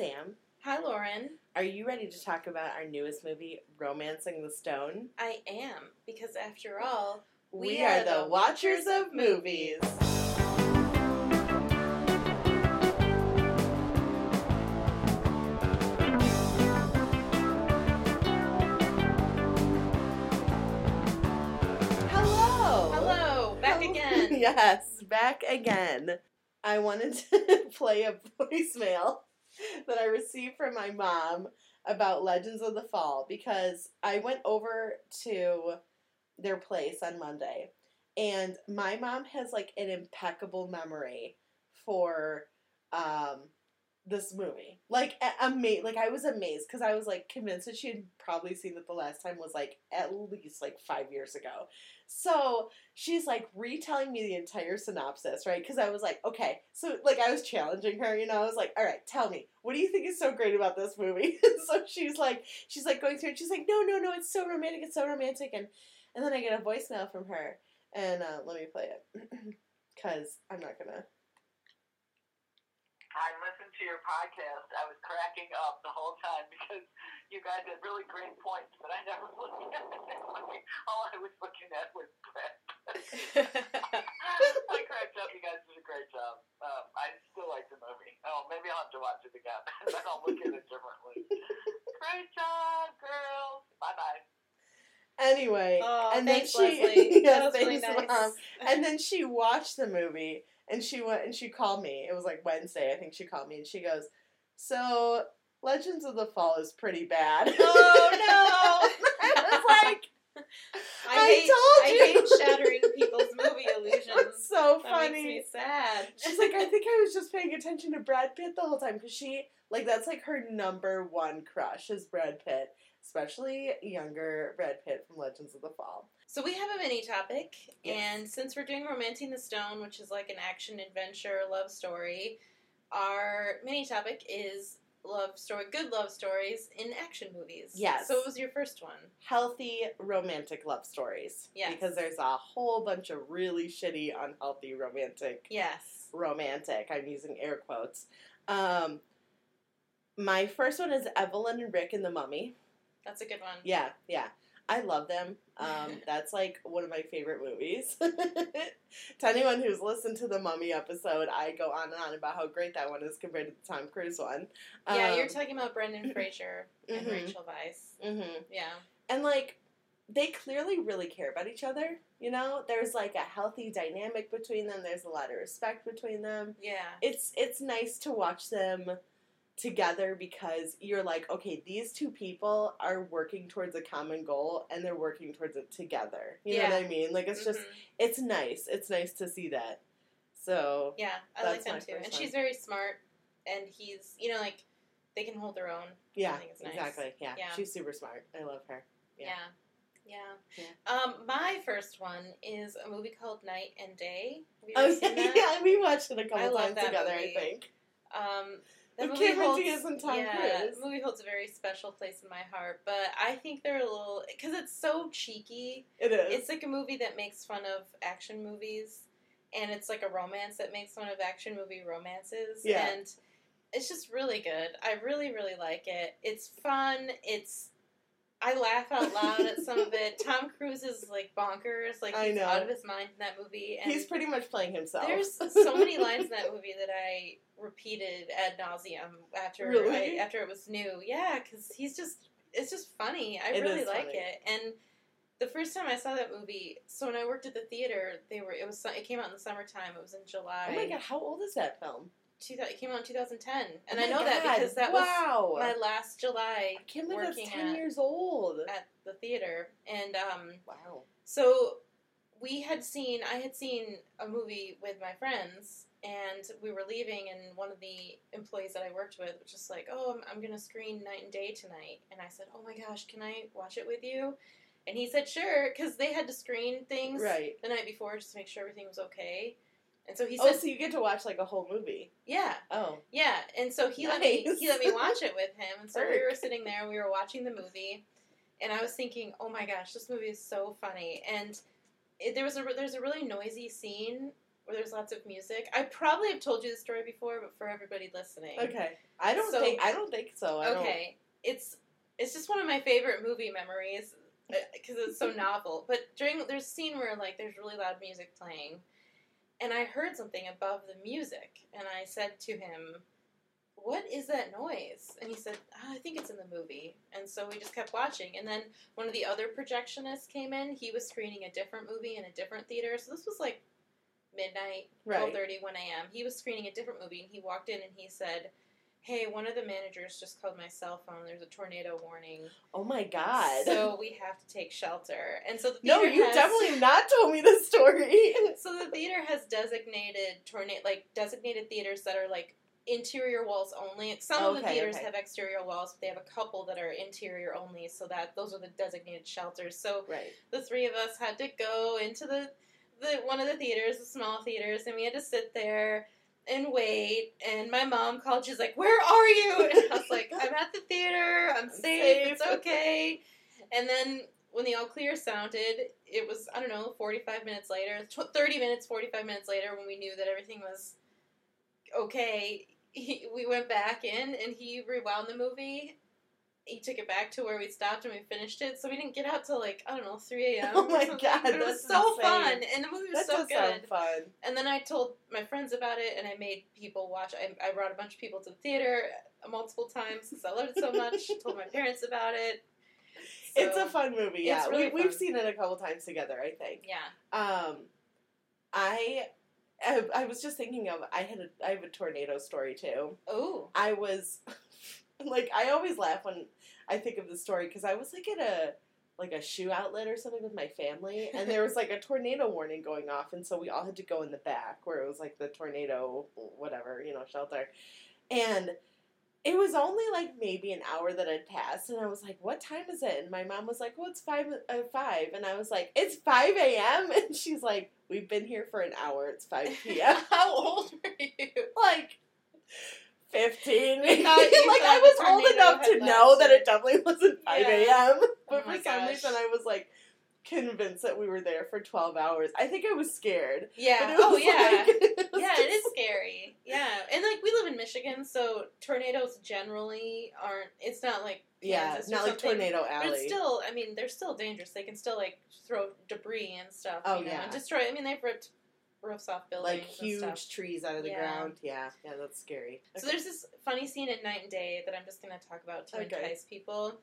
Sam. Hi, Lauren. Are you ready to talk about our newest movie, Romancing the Stone? I am, because after all, We, are, the Watchers of Movies. Hello. Hello, back Hello. again. yes, back again. I wanted to play a voicemail that I received from my mom about Legends of the Fall because I went over to their place on Monday and my mom has like an impeccable memory for um this movie. Like ama- like I was amazed cuz I was like convinced that she had probably seen it the last time was like at least like 5 years ago. So, she's like retelling me the entire synopsis, right? Because I was like, okay, so like I was challenging her, you know, I was like, all right, tell me, what do you think is so great about this movie? so she's like, she's like going through it, she's like, no, no, no, it's so romantic, it's so romantic, and and then I get a voicemail from her, and uh, let me play it, because I'm not gonna. I listened to your podcast. I was cracking up the whole time because you guys had really great points, but I never looked at it. All I was looking at was Brad. I cracked up. You guys did a great job. Um, I still like the movie. Oh, maybe I'll have to watch it again. then I'll look at it differently. Great job, girls. Bye bye. Anyway, Oh, and thanks, then she, Leslie. yes, that was really nice. Mom. and then she watched the movie and she went and she called me. It was like Wednesday, I think she called me and she goes, "So Legends of the Fall is pretty bad." Oh, no. I was like, I, I hate, told I hate shattering people's movie illusions. "That's so That makes funny." me sad. She's like, "I think I was just paying attention to Brad Pitt the whole time because she like that's like her number one crush is Brad Pitt." Especially younger Brad Pitt from Legends of the Fall. So we have a mini topic, Yes. and since we're doing Romancing the Stone, which is like an action adventure love story, our mini topic is love story, good love stories in action movies. Yes. So what was your first one? healthy romantic love stories. Yes. Because there's a whole bunch of really shitty, unhealthy romantic. Yes. Romantic. I'm using air quotes. Um, my first one is Evelyn and Rick in the Mummy. That's a good one. Yeah, yeah. I love them. Um, that's like one of my favorite movies. to anyone who's listened to the Mummy episode, I go on and on about how great that one is compared to the Tom Cruise one. Yeah, Um, you're talking about Brendan Fraser and Mhm. Rachel Weisz. mhm. Yeah. and like they clearly really care about each other you know there's like a healthy dynamic between them there's a lot of respect between them Yeah. it's it's nice to watch them together because you're like okay these two people are working towards a common goal and they're working towards it together you know what i mean like it's just Mhm. it's nice it's nice to see that so Yeah, I like them too. And one. she's very smart, and he's, you know, like, they can hold their own. yeah I think it's nice. exactly yeah. Yeah. she's super smart i love her Yeah. Yeah. Yeah. Yeah. Um, my first one is a movie called Knight and Day. Oh that? yeah we watched it a couple times together movie. i think Um, the With Cameron holds, Diaz and Tom yeah, Cruise. the movie holds a very special place in my heart, but I think they're a little because it's so cheeky. it is It's like a movie that makes fun of action movies, and it's like a romance that makes fun of action movie romances. Yeah. And it's just really good. I really, really like it. It's fun. It's I laugh out loud at some of it. Tom Cruise is like bonkers. Like he's out of his mind in that movie. And He's pretty much playing himself. there's so many lines in that movie that I repeated ad nauseum after Really? I, after it was new. Yeah, because he's just it's just funny. I It really like funny. it. And the first time I saw that movie, so when I worked at the theater, they were it was it came out in the summertime. It was in July. oh my god, how old is that film? Two, it came out in 2010, and Oh I know that because that wow. was my last July I can't believe that's working ten at- years old. at the theater, and um, Wow. so we had seen, I had seen a movie with my friends, and we were leaving, and one of the employees that I worked with was just like, "Oh, I'm, I'm gonna screen Knight and Day tonight," and I said, "Oh my gosh, can I watch it with you?" And he said, "Sure," because they had to screen things Right. the night before just to make sure everything was okay. And so he Oh, said, so you get to watch like a whole movie. "Yeah, Oh. yeah." And so he let me he let me watch it with him, and so we were sitting there, we were watching the movie, and I was thinking, "Oh my gosh, this movie is so funny." And it, there was a there's a really noisy scene where there's lots of music. I probably have told you the story before, but for everybody listening, Okay. I don't So- think I don't think so. I don't- okay, it's it's just one of my favorite movie memories because it's so novel. But during there's a scene where like there's really loud music playing, and I heard something above the music, and I said to him, "What is that noise?" And he said, "Ah, "I think it's in the movie." And so we just kept watching, and then one of the other projectionists came in. He was screening a different movie in a different theater, so this was like midnight, twelve Right. thirty, one a.m. He was screening a different movie, and he walked in and he said. Hey, one of the managers just called my cell phone. There's a tornado warning. Oh my god. So we have to take shelter. And so the no, theater you has, definitely not told me this story. So the theater has designated tornado like designated theaters that are like interior walls only. Some of the theaters okay. have exterior walls, but they have a couple that are interior only, so that those are the designated shelters. So right. the three of us had to go into the, the one of the theaters, the small theaters, and we had to sit there and wait. And my mom called. She's like, "Where are you?" And I was like, "I'm at the theater. I'm safe. safe." It's okay." And then when the all clear sounded, it was I don't know, 45 minutes later, 30 minutes, 45 minutes later, when we knew that everything was okay. He, we went back in and he rewound the movie. He took it back to where we stopped and we finished it. So we didn't get out till like I don't know 3 a.m. Oh my God, But it was so insane. fun and the movie was That so good. fun. And then I told my friends about it, and I made people watch. I, I brought a bunch of people to the theater multiple times because I loved it so much. told my parents about it. it's a fun movie. Yeah, really we, we've seen it a couple times together. I think. Yeah. Um, I, I, I was just thinking of I had a I have a tornado story too. Oh. I was like I always laugh when I think of the story because I was like at a like a shoe outlet or something with my family and there was like a tornado warning going off and so we all had to go in the back where it was like the tornado whatever you know shelter. And it was only like maybe an hour that had passed and I was like what time is it? And my mom was like well it's five uh, five. And I was like it's five a.m and she's like we've been here for an hour. It's five p.m How old were you? like 15. You like thought- you I was old enough to know that it definitely wasn't 5 Yeah. Oh a.m. But Oh for some gosh. reason I was like convinced that we were there for 12 hours. I think I was scared. But oh, Yeah. it Oh was yeah. it was yeah, it is scary. Yeah, and like we live in Michigan, so tornadoes generally aren't. It's not like Yeah, Kansas or not like. Tornado But Alley. it's still, I mean, they're still dangerous. They can still like throw debris and stuff. Oh, you know, yeah. and destroy. I mean, they've ripped roofs off buildings. like huge trees out of the Yeah. ground. Yeah, yeah, that's scary. So there's this funny scene in Knight and Day that I'm just going to talk about to Okay. entice people.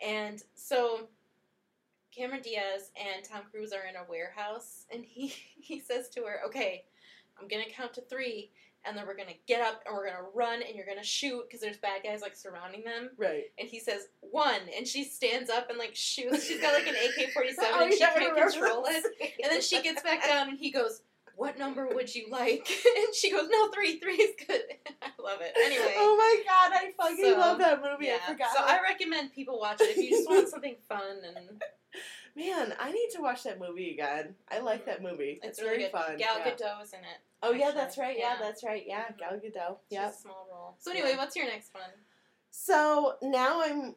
And so Cameron Diaz and Tom Cruise are in a warehouse, and he he says to her, "Okay, I'm gonna count to three, and then we're gonna get up and we're gonna run, and you're gonna shoot because there's bad guys like surrounding them." right. And he says one, and she stands up and like shoots. She's got like an AK-47, Oh, and she can't control it. And then she gets back down, and he goes, "What number would you like?" And she goes, "No, three. Three is good." I love it. Anyway, Oh my god, I fucking So, love that movie. yeah. I forgot. So I recommend people watch it if you just want something fun and Man, I need to watch that movie again. I like that movie. it's, It's, really very good. fun. Gal yeah. Gadot is in it. Oh yeah, that's right. Yeah, Yeah. that's right. Yeah, Mhm. Gal Gadot. A small role. So anyway, Yeah. what's your next one? So now I'm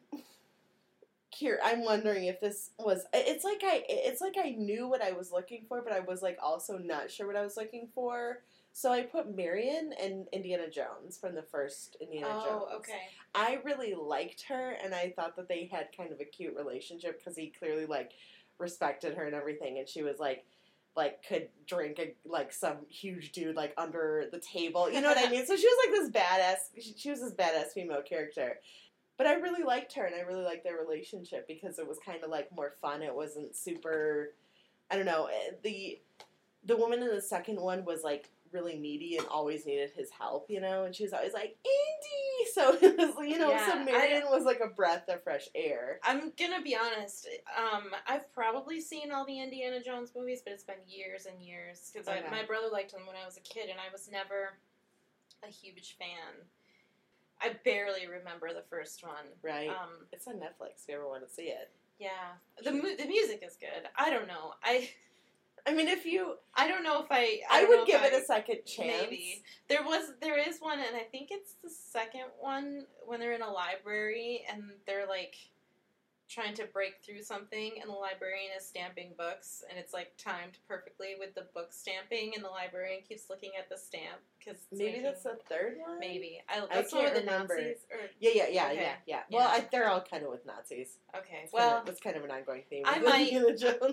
here. I'm wondering if this was. It's like I. It's like I knew what I was looking for, but I was like also not sure what I was looking for. So I put Marion and Indiana Jones from the first Indiana oh, Jones. okay. I really liked her, and I thought that they had kind of a cute relationship because he clearly like respected her and everything, and she was like. Like could drink a, like some huge dude like under the table, you know what I mean? So she was like this badass. She, she was this badass female character, but I really liked her and I really liked their relationship because it was kind of like more fun. It wasn't super. I don't know eh, the the woman in the second one was like really needy and always needed his help, you know, and she was always like Andy. So it was you know, Yeah, so Marion was like a breath of fresh air. I'm gonna be honest. Um, I've probably seen all the Indiana Jones movies, but it's been years and years because Okay. my brother liked them when I was a kid, and I was never a huge fan. I barely remember the first one. Right. Um, it's on Netflix. If you ever want to see it. yeah, the mu- the music is good. I don't know. I I mean, if you, I don't know if I. I, don't would give I- it a second chance. Maybe there was there is one, and I think it's the second one when they're in a library and they're like trying to break through something, and the librarian is stamping books, and it's like timed perfectly with the book stamping, and the librarian keeps looking at the stamp because Maybe that's the third one. maybe I, that's the can't the remember. Nazis. Or Yeah, yeah, yeah, Okay. yeah, yeah. Well, I, they're all kind of with Nazis. okay, It's well, kind of, that's kind of an ongoing theme. I might-.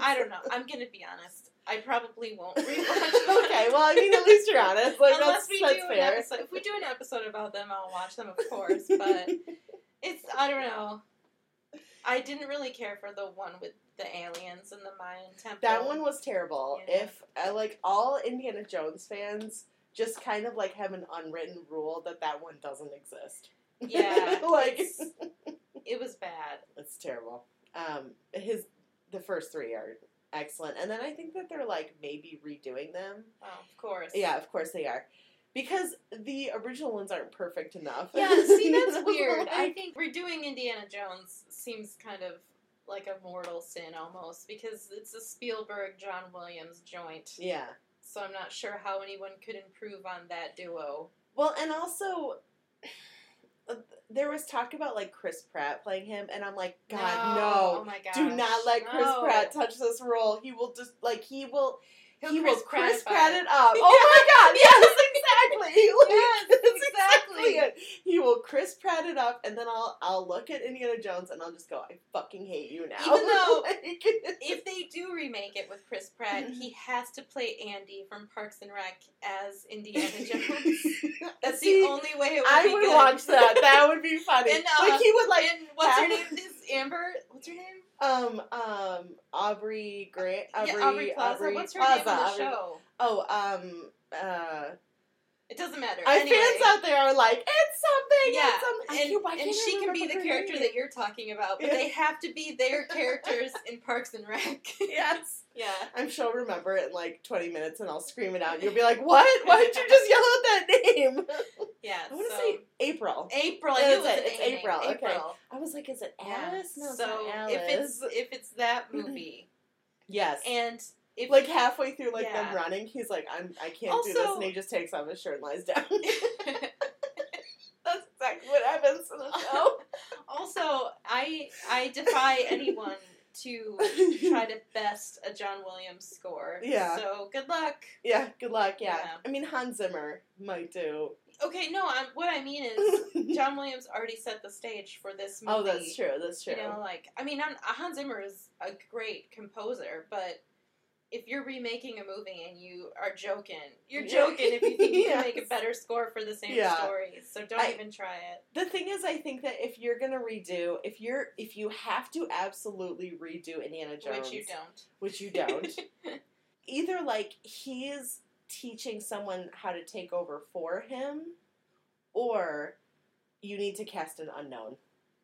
I don't know. I'm gonna be honest. I probably won't rewatch. okay, well, I mean, at least you're honest. Like, Unless that's, we that's do fair. an episode, if we do an episode about them, I'll watch them, of course. But it's I don't know. I didn't really care for the one with the aliens and the Mayan temple. That one was terrible. Yeah. If uh, like all Indiana Jones fans just kind of like have an unwritten rule that that one doesn't exist. Yeah, like it was bad. it's terrible. Um, his the first three are excellent, and then I think that they're like maybe redoing them. Oh, of course. Yeah, of course they are, because the original ones aren't perfect enough. Yeah. See, that's weird. I think redoing Indiana Jones seems kind of like a mortal sin almost because it's a Spielberg John Williams joint. yeah. So I'm not sure how anyone could improve on that duo. Well, and also. uh, There was talk about like Chris Pratt playing him, and I'm like, God, no! Oh my. Do not let Chris No. Pratt touch this role. He will just like he will He'll he will Chris Chris Pratt it. up. Oh my God! Yes. Like, Yes, that's exactly. it. He will Chris Pratt it up, and then I'll I'll look at Indiana Jones and I'll just go, I fucking hate you now. Even though- If they do remake it with Chris Pratt, he has to play Andy from Parks and Rec as Indiana Jones. That's See, the only way it would I be would good. watch that. That would be funny. And, uh, like he would like and what's her name? Is Amber? What's her name? um um Aubrey Grant Aubrey yeah, Aubrey Plaza. Aubrey what's her Plaza, name on the Aubrey- show? Oh um uh It doesn't matter. Our anyway. fans out there are like, it's something. Yeah, it's something. And, and she can be the character name? that you're talking about, but Yeah. they have to be their characters in Parks and Rec. Yes. yeah. I'm sure I'll remember it in like 20 minutes and I'll scream it out. And you'll be like, what? Why did you just yell out that name? Yeah. I want to so- say April. April. I it was that's an it. It's A name. April. Okay. I was like, is it Yeah. Alice? No, it's so Alice. if it's if it's that movie yes. and if like halfway through like Yeah. them running, he's like, I'm I can't do this, and he just takes off his shirt and lies down. That's exactly what happens in the show. also I I defy anyone to try to best a John Williams score. Yeah. So good luck. yeah, good luck. Yeah. Yeah. I mean Hans Zimmer might do. Okay, no, I'm, what I mean is John Williams already set the stage for this movie. oh, that's true. That's true. You know, like I mean, I'm, Hans Zimmer is a great composer, but if you're remaking a movie and you are joking, you're joking if you think you can make a better score for the same Yeah. story. So don't I- even try it. The thing is, I think that if you're gonna redo, if you're if you have to absolutely redo Indiana Jones, Which you don't. which you don't, either like he's teaching someone how to take over for him, or you need to cast an unknown.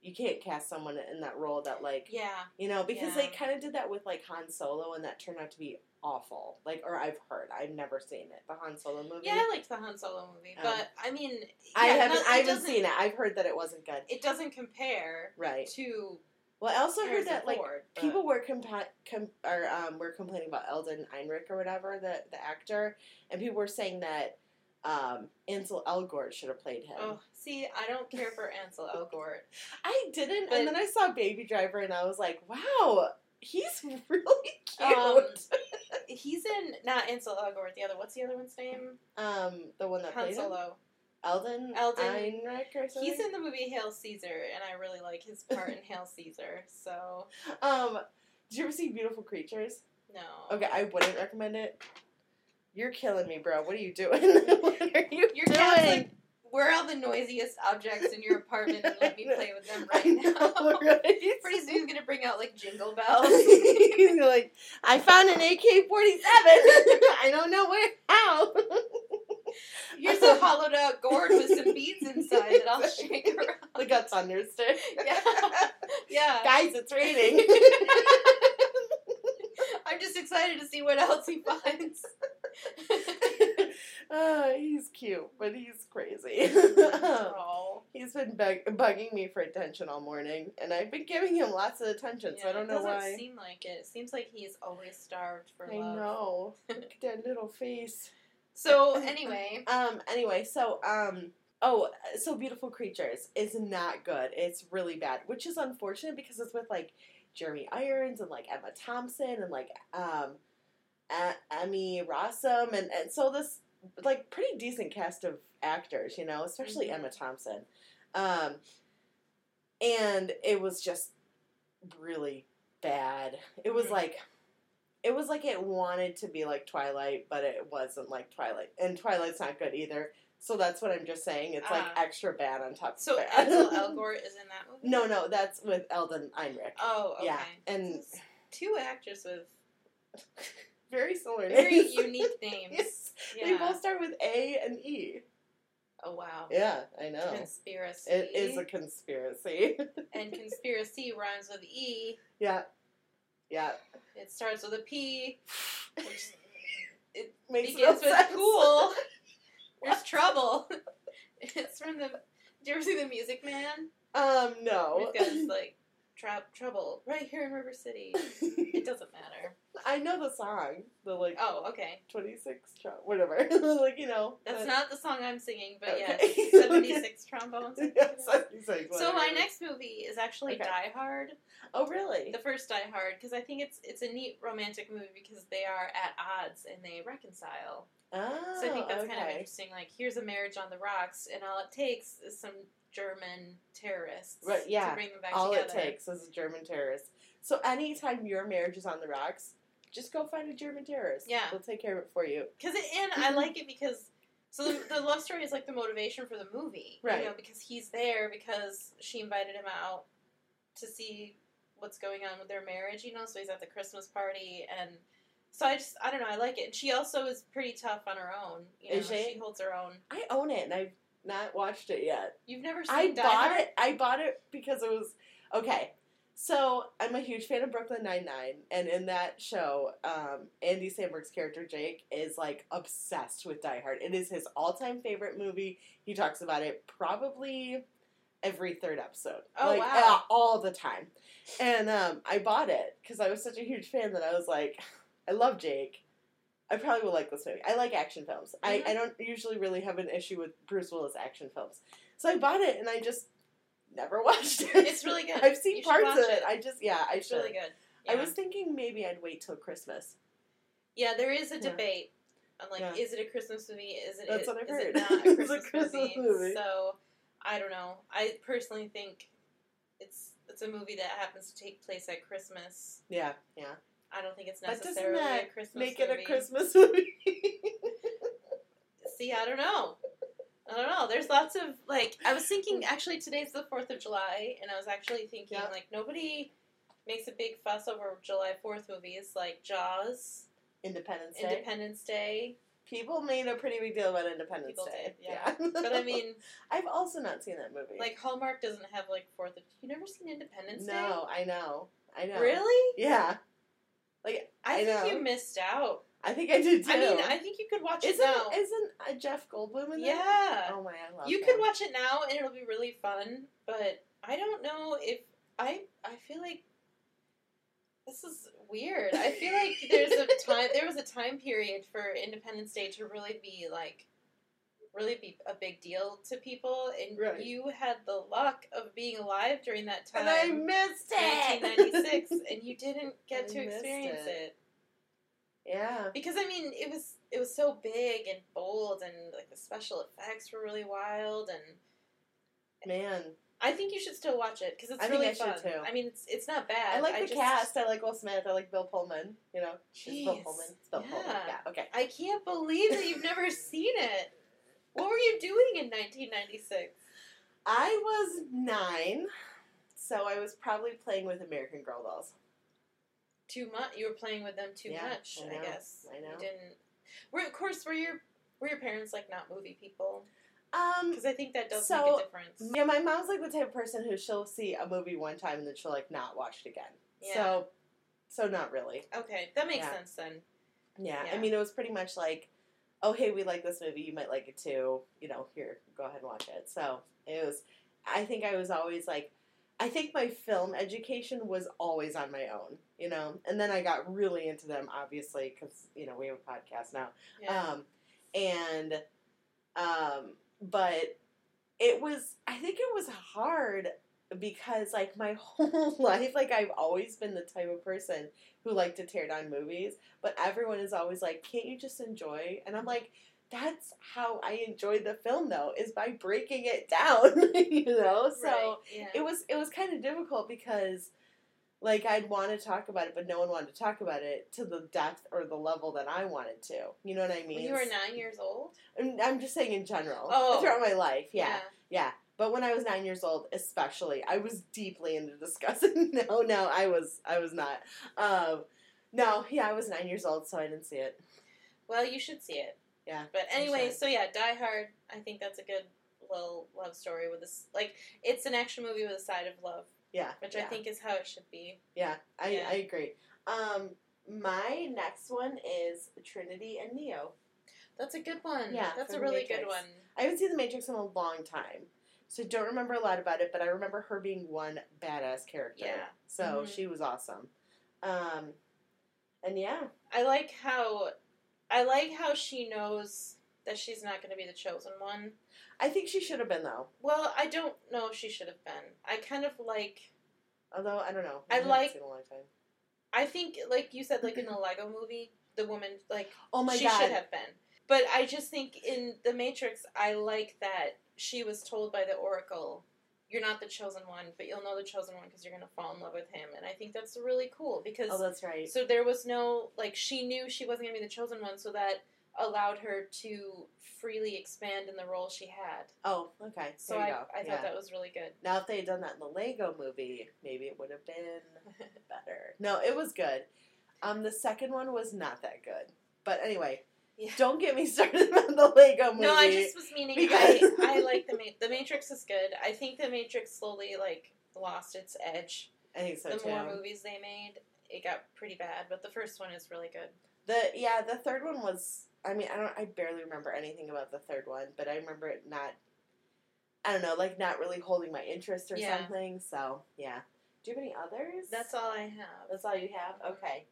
You can't cast someone in that role that like yeah. you know because Yeah. they kind of did that with like Han Solo and that turned out to be awful. Like or I've heard, I've never seen it, the Han Solo movie. Yeah, I liked the Han Solo movie, Um, but I mean, I haven't I haven't seen it. I've heard that it wasn't good. It doesn't compare Right. to Well, I also heard that like Ford, people were compa- com- or um, were complaining about Alden Einrich or whatever the the actor, and people were saying that um, Ansel Elgort should have played him. Oh, see, I don't care for Ansel Elgort. I didn't, But- and then I saw Baby Driver, and I was like, wow, he's really cute. Um, He's in not Ansel Elgort. The other, what's the other one's name? Um, the one that Han played him, Solo. Alden Alden- Einrich or something. He's in the movie Hail Caesar, and I really like his part in Hail Caesar. So Um, did you ever see Beautiful Creatures? no. Okay, I wouldn't recommend it. You're killing me, bro. What are you doing? what are you Your doing? cat's like, where are all the noisiest objects in your apartment and let me play with them right know, now? right? Pretty soon he's gonna bring out like jingle bells. He's like, I found an AK forty seven. I don't know where how. Here's a hollowed out gourd with some beads inside that I'll shake around. like a thunderstick. Yeah. Yeah. Guys, it's raining. I'm just excited to see what else he finds. uh, he's cute, but he's crazy. oh. he's been beg- bugging me for attention all morning, and I've been giving him lots of attention, so I don't it know doesn't why. seem like it. It seems like he's always starved for I love. know. Look at that little face. So anyway, Um. Anyway, so um. Oh, so beautiful creatures is not good. It's really bad, which is unfortunate because it's with like Jeremy Irons and like Emma Thompson and like um, Emmy Rossum and and so this like pretty decent cast of actors, you know, especially Mhm. Emma Thompson. Um, and it was just really bad. It was Mhm. like it was like it wanted to be like Twilight, but it wasn't like Twilight. And Twilight's not good either. So that's what I'm just saying. It's like Ah. extra bad on top So of bad. Ansel Elgort is in that movie. no, no, that's with Alden Einrich. Oh, okay. Yeah, and- two actors with Very similar very names. unique names. yes. Yeah. They both start with A and E. oh wow. Yeah, I know. Conspiracy. It is a conspiracy. and conspiracy rhymes with E. yeah. Yeah. It starts with a P. Which it Makes begins no with sense. cool. There's trouble. It's from the. Do you ever see the Music Man? Um, no. It goes like, trap trouble right here in River City. It doesn't matter. I know the song. The like Oh, okay. 26 tro- whatever. like, you know. That's but- not the song I'm singing, but Okay. yes, 76 trombones. Yeah, 76, So my next movie is actually Okay. Die Hard, Oh, really? the first Die Hard, because I think it's it's a neat romantic movie because they are at odds and they reconcile. Oh, So I think that's kind of oh, interesting. Like, here's a marriage on the rocks, and all it takes is some German terrorists Right, yeah. to bring them back All together. it takes is a German terrorist. So anytime your marriage is on the rocks, just go find a German terrorist. Yeah. They'll take care of it for you. Because and I mm-hmm. like it because so the, the love story is like the motivation for the movie, Right. You know, because he's there because she invited him out to see what's going on with their marriage. You know, so he's at the Christmas party, and so I just I don't know I like it. And she also is pretty tough on her own. You know, Is she? holds her own. I own it and I've not watched it yet. You've never seen I Die bought Hard? it. I bought it because it was okay. So I'm a huge fan of Brooklyn Nine Nine, and in that show, um, Andy Samberg's character Jake is like obsessed with Die Hard. It is his all-time favorite movie. He talks about it probably every third episode. Oh, like, wow. uh, all the time. And um, I bought it because I was such a huge fan that I was like, I love Jake. I probably will like this movie. I like action films. I, Mhm. I don't usually really have an issue with Bruce Willis action films. So I bought it and I just never watched it. It's really good. I've seen You parts of it. it. I just yeah, I It's should. really good. I was thinking maybe I'd wait till Christmas. Yeah, there is a Yeah. debate. on like, Yeah. is it a Christmas movie? Is it? That's what I've heard. not a a Christmas, movie? movie. So I don't know. I personally think it's it's a movie that happens to take place at Christmas. Yeah, yeah. I don't think it's But doesn't necessarily that a Christmas Make movie. it a Christmas movie. See, I don't know. I don't know. There's lots of like I was thinking actually today's the 4th of July and I was actually thinking Yeah. like nobody makes a big fuss over July 4th movies like Jaws, Independence Day. Independence Day. People made a pretty big deal about Independence People Day. did, yeah. But I mean, I've also not seen that movie. like Hallmark doesn't have like 4th of You never seen Independence Day? no, I know, I know. Really? Yeah. Like I, I think know. you missed out. I think I did too. I mean, I think you could watch it isn't now. isn't uh, Jeff Goldblum in that? yeah. Oh my, I love it. you him. could watch it now and it'll be really fun, but I don't know if I I feel like this is weird. I feel like there's a time there was a time period for Independence Day to really be like really be a big deal to people and Right. you had the luck of being alive during that time. And I missed it. 1996 and you didn't get I to experience it. it. Yeah. Because I mean, it was it was so big and bold, and like the special effects were really wild, and Man, I think you should still watch it because it's I think really I should fun. too. I mean, it's it's not bad. I like the just- cast. I like Will Smith. I like Bill Pullman. You know, it's Bill Pullman. It's Bill Pullman. Yeah. Yeah. Okay. I can't believe that you've never seen it. What were you doing in 1996? I was nine, so I was probably playing with American Girl dolls. Too much. You were playing with them too Yeah, much. I I, know, guess. I know. You didn't. Were of course were your were your parents like not movie people? Um, Because I think that does So, make a difference. yeah, my mom's like the type of person who she'll see a movie one time and then she'll like not watch it again. Yeah. So, so not really. Okay, that makes Yeah. sense then. Yeah. I mean, it was pretty much like, oh, hey, we like this movie. You might like it too. You know, here, go ahead and watch it. So it was. I think I was always like, I think my film education was always on my own. You know, and then I got really into them, obviously, because you know we have a podcast now. Yeah. Um, and um, but it was I think it was hard because like my whole life like I've always been the type of person who like to tear down movies, but everyone is always like, "Can't you just enjoy?" And I'm like, that's how I enjoyed the film though, is by breaking it down, you know? So Right, yeah. it was it was kind of difficult because like I'd want to talk about it, but no one wanted to talk about it to the depth or the level that I wanted to. You know what I mean? When you were nine years old. I'm, I'm just saying in general. Oh. throughout my life, yeah, yeah. But when I was nine years old, especially, I was deeply into discussing. no, no, I was, I was not. Um, no, yeah, I was nine years old, so I didn't see it. Well, you should see it. Yeah, But anyway, so yeah, Die Hard. I think that's a good little love story with this. Like, it's an action movie with a side of love, yeah, which yeah. I think is how it should be. Yeah, I, Yeah. I agree. Um, my next one is Trinity and Neo. That's a good one. Yeah, that's a really good one. I haven't seen The Matrix in a long time, so don't remember a lot about it, but I remember her being one badass character. Yeah. So Mhm. she was awesome. Um, and yeah, I like how, I like how she knows that she's not going to be the chosen one. I think she should have been though. Well, I don't know if she should have been. I kind of like. Although I don't know. I haven't like- seen a long time. I think, like you said, like in the Lego movie, the woman like Oh my she god. should have been. But I just think in the Matrix, I like that she was told by the Oracle, "You're not the chosen one, but you'll know the chosen one because you're gonna fall in love with him." And I think that's really cool because Oh, that's right. so there was no like she knew she wasn't gonna be the chosen one, so that allowed her to freely expand in the role she had. Oh, okay. So I, go. I thought yeah. that was really good. Now, if they had done that in the Lego movie, maybe it would have been better. No, it was good. Um, the second one was not that good. But anyway, Yeah. don't get me started on the Lego movie. No, I just was meaning because- I, I like the Ma- the Matrix is good. I think the Matrix slowly like lost its edge. I think so the too. more movies they made, it got pretty bad. But the first one is really good. The yeah, the third one was. I mean, I don't. I barely remember anything about the third one, but I remember it not. I don't know, like not really holding my interest or Yeah. something. So yeah. Do you have any others? That's all I have. That's all you have. Okay.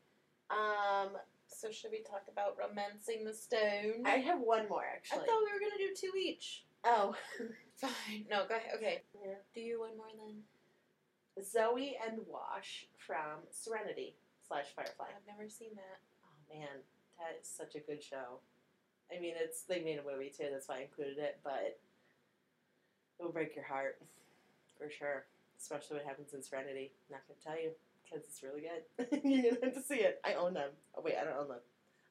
Um, So should we talk about romancing the stone? I have one more actually. I thought we were gonna do two each. oh, Fine. No, go ahead. Okay. Yeah. Do you one more then? Zoe and Wash from Serenity slash Firefly. I've never seen that. Oh man, that is such a good show. I mean, it's they made a movie too. That's why I included it, but it will break your heart for sure. Especially what happens in Serenity. I'm not gonna tell you because it's really good. You're gonna have to see it. I own them. Oh wait, I don't own them.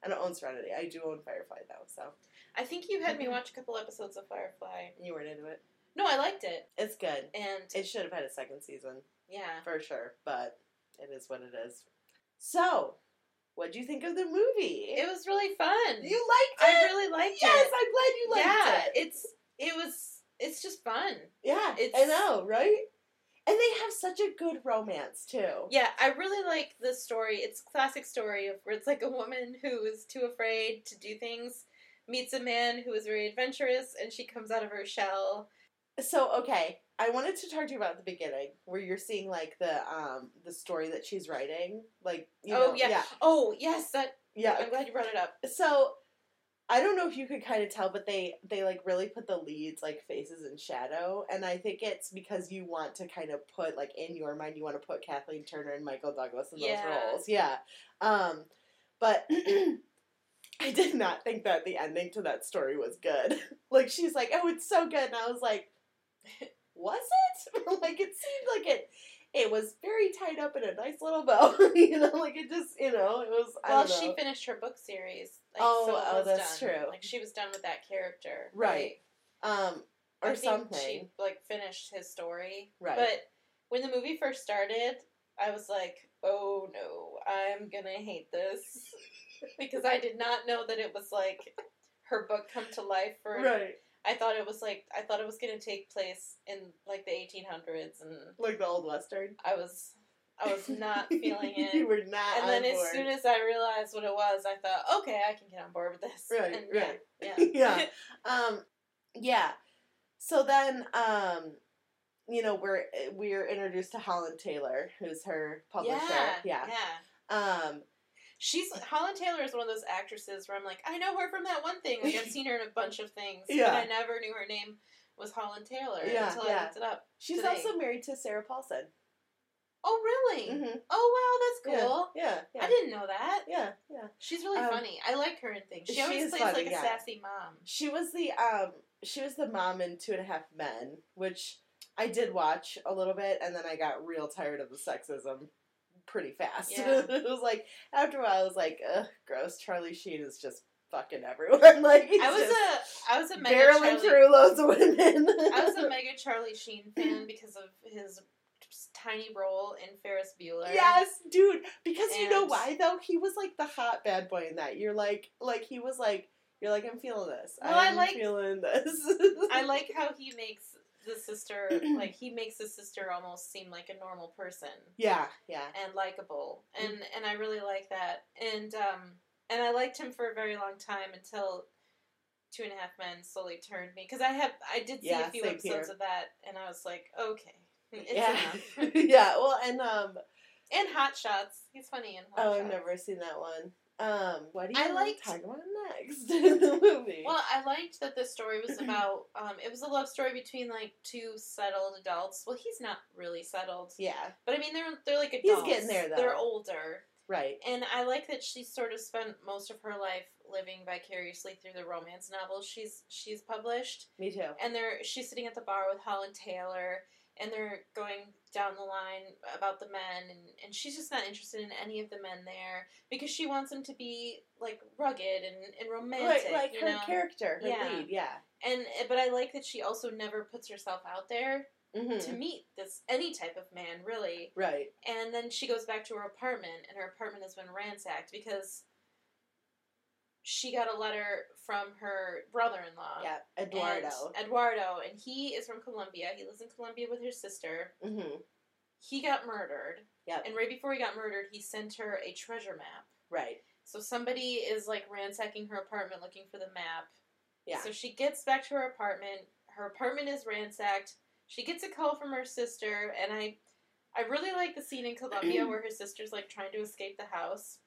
I don't own Serenity. I do own Firefly though, so I think you had me mm-hmm. watch a couple episodes of Firefly. you weren't into it. No, I liked it, It's good. and It should have had a second season yeah, for sure, but it is what it is. So, what do you think of the movie? it was really fun. you liked it. I really liked yes, it. Yes, I'm glad you liked yeah, it. it's it was it's just fun. Yeah, It's- I know, right? And they have such a good romance too. Yeah, I really like the story. It's a classic story of where it's like a woman who is too afraid to do things meets a man who is very adventurous, and she comes out of her shell. So, okay, I wanted to talk to you about the beginning, where you're seeing like the um the story that she's writing, like you oh know, yeah. yeah, Oh yes, that. yeah. I'm glad you brought it up. So, I don't know if you could kind of tell, but they they like really put the leads like faces in shadow, and I think it's because you want to kind of put like in your mind you want to put Kathleen Turner and Michael Douglas in those roles, yeah. Um, but I did not think that the ending to that story was good. like she's like, oh, it's so good, and I was like, was it? like it seemed like it. It was very tied up in a nice little bow, you know. Like it just, you know, it was. I Well, don't know. she finished her book series. Like, Oh, oh, that's done. true. Like she was done with that character, Right. um, or something. She like finished his story, Right. But when the movie first started, I was like, "Oh no, I'm gonna hate this," because I did not know that it was like her book come to life for. right. I thought it was like I thought it was gonna take place in like the 1800s, and Like the old western. I was I was not feeling it. you were not. and then as board. soon as I realized what it was, I thought, okay, I can get on board with this. Right, and right. Yeah. Yeah. um, yeah. So then, um, you know, we're we're introduced to Holland Taylor, who's her publisher. yeah. Yeah. Yeah. Um, She's Holland Taylor is one of those actresses where I'm like, I know her from that one thing. Like I've seen her in a bunch of things, Yeah. but I never knew her name was Holland Taylor Yeah, until yeah. I looked it up. She's today. also married to Sarah Paulson. Oh, really? Mm-hmm. Oh, wow, that's cool. Yeah, yeah, I didn't know that. yeah, yeah. She's really Um, funny. I like her in things. She always plays funny, like a yeah. sassy mom. She was the um she was the mom in Two and a Half Men, which I did watch a little bit, and then I got real tired of the sexism pretty fast. Yeah. it was like after a while, I was like, ugh, gross. Charlie Sheen is just fucking everyone. like I was a I was a mega barreling Charlie. through loads of women. I was a mega Charlie Sheen fan because of his tiny role in Ferris Bueller. Yes, dude. Because you know why though? He was like the hot bad boy in that. You're like, like he was like, you're like, I'm feeling this. Well, I I'm like- feeling this. I like how he makes the sister like he makes the sister almost seem like a normal person yeah, yeah. and likable, and and I really like that. And um and I liked him for a very long time until Two and a Half Men slowly turned me because I have I did see Yeah, a few episodes here. of that, and I was like, okay, it's yeah, yeah. Well, and um, And Hot Shots, he's funny in Hot oh, Shots. I've never seen that one. Um, what do you I want liked- to talk about next in the movie? Well, I liked that the story was about. Um, it was a love story between like two settled adults. Well, he's not really settled, yeah, but I mean they're they're like adults. He's getting there, though. They're older, right. and I like that she sort of spent most of her life living vicariously through the romance novels she's she's published. Me too. And they're she's sitting at the bar with Holland Taylor, and they're going down the line about the men, and and she's just not interested in any of the men there because she wants them to be like rugged and and romantic, Like, like her know. character, her Yeah. lead. Yeah. and but I like that she also never puts herself out there hmm to meet this any type of man really. Right. And then she goes back to her apartment, and her apartment has been ransacked because she got a letter from her brother-in-law. Yeah. and- Eduardo. Eduardo, and he is from Colombia. He lives in Colombia with her sister. hmm He got murdered, Yep. and right before he got murdered, he sent her a treasure map. Right. So somebody is like ransacking her apartment looking for the map. Yeah. So she gets back to her apartment. Her apartment is ransacked. She gets a call from her sister, and I, I really like the scene in Colombia where her sister's like trying to escape the house,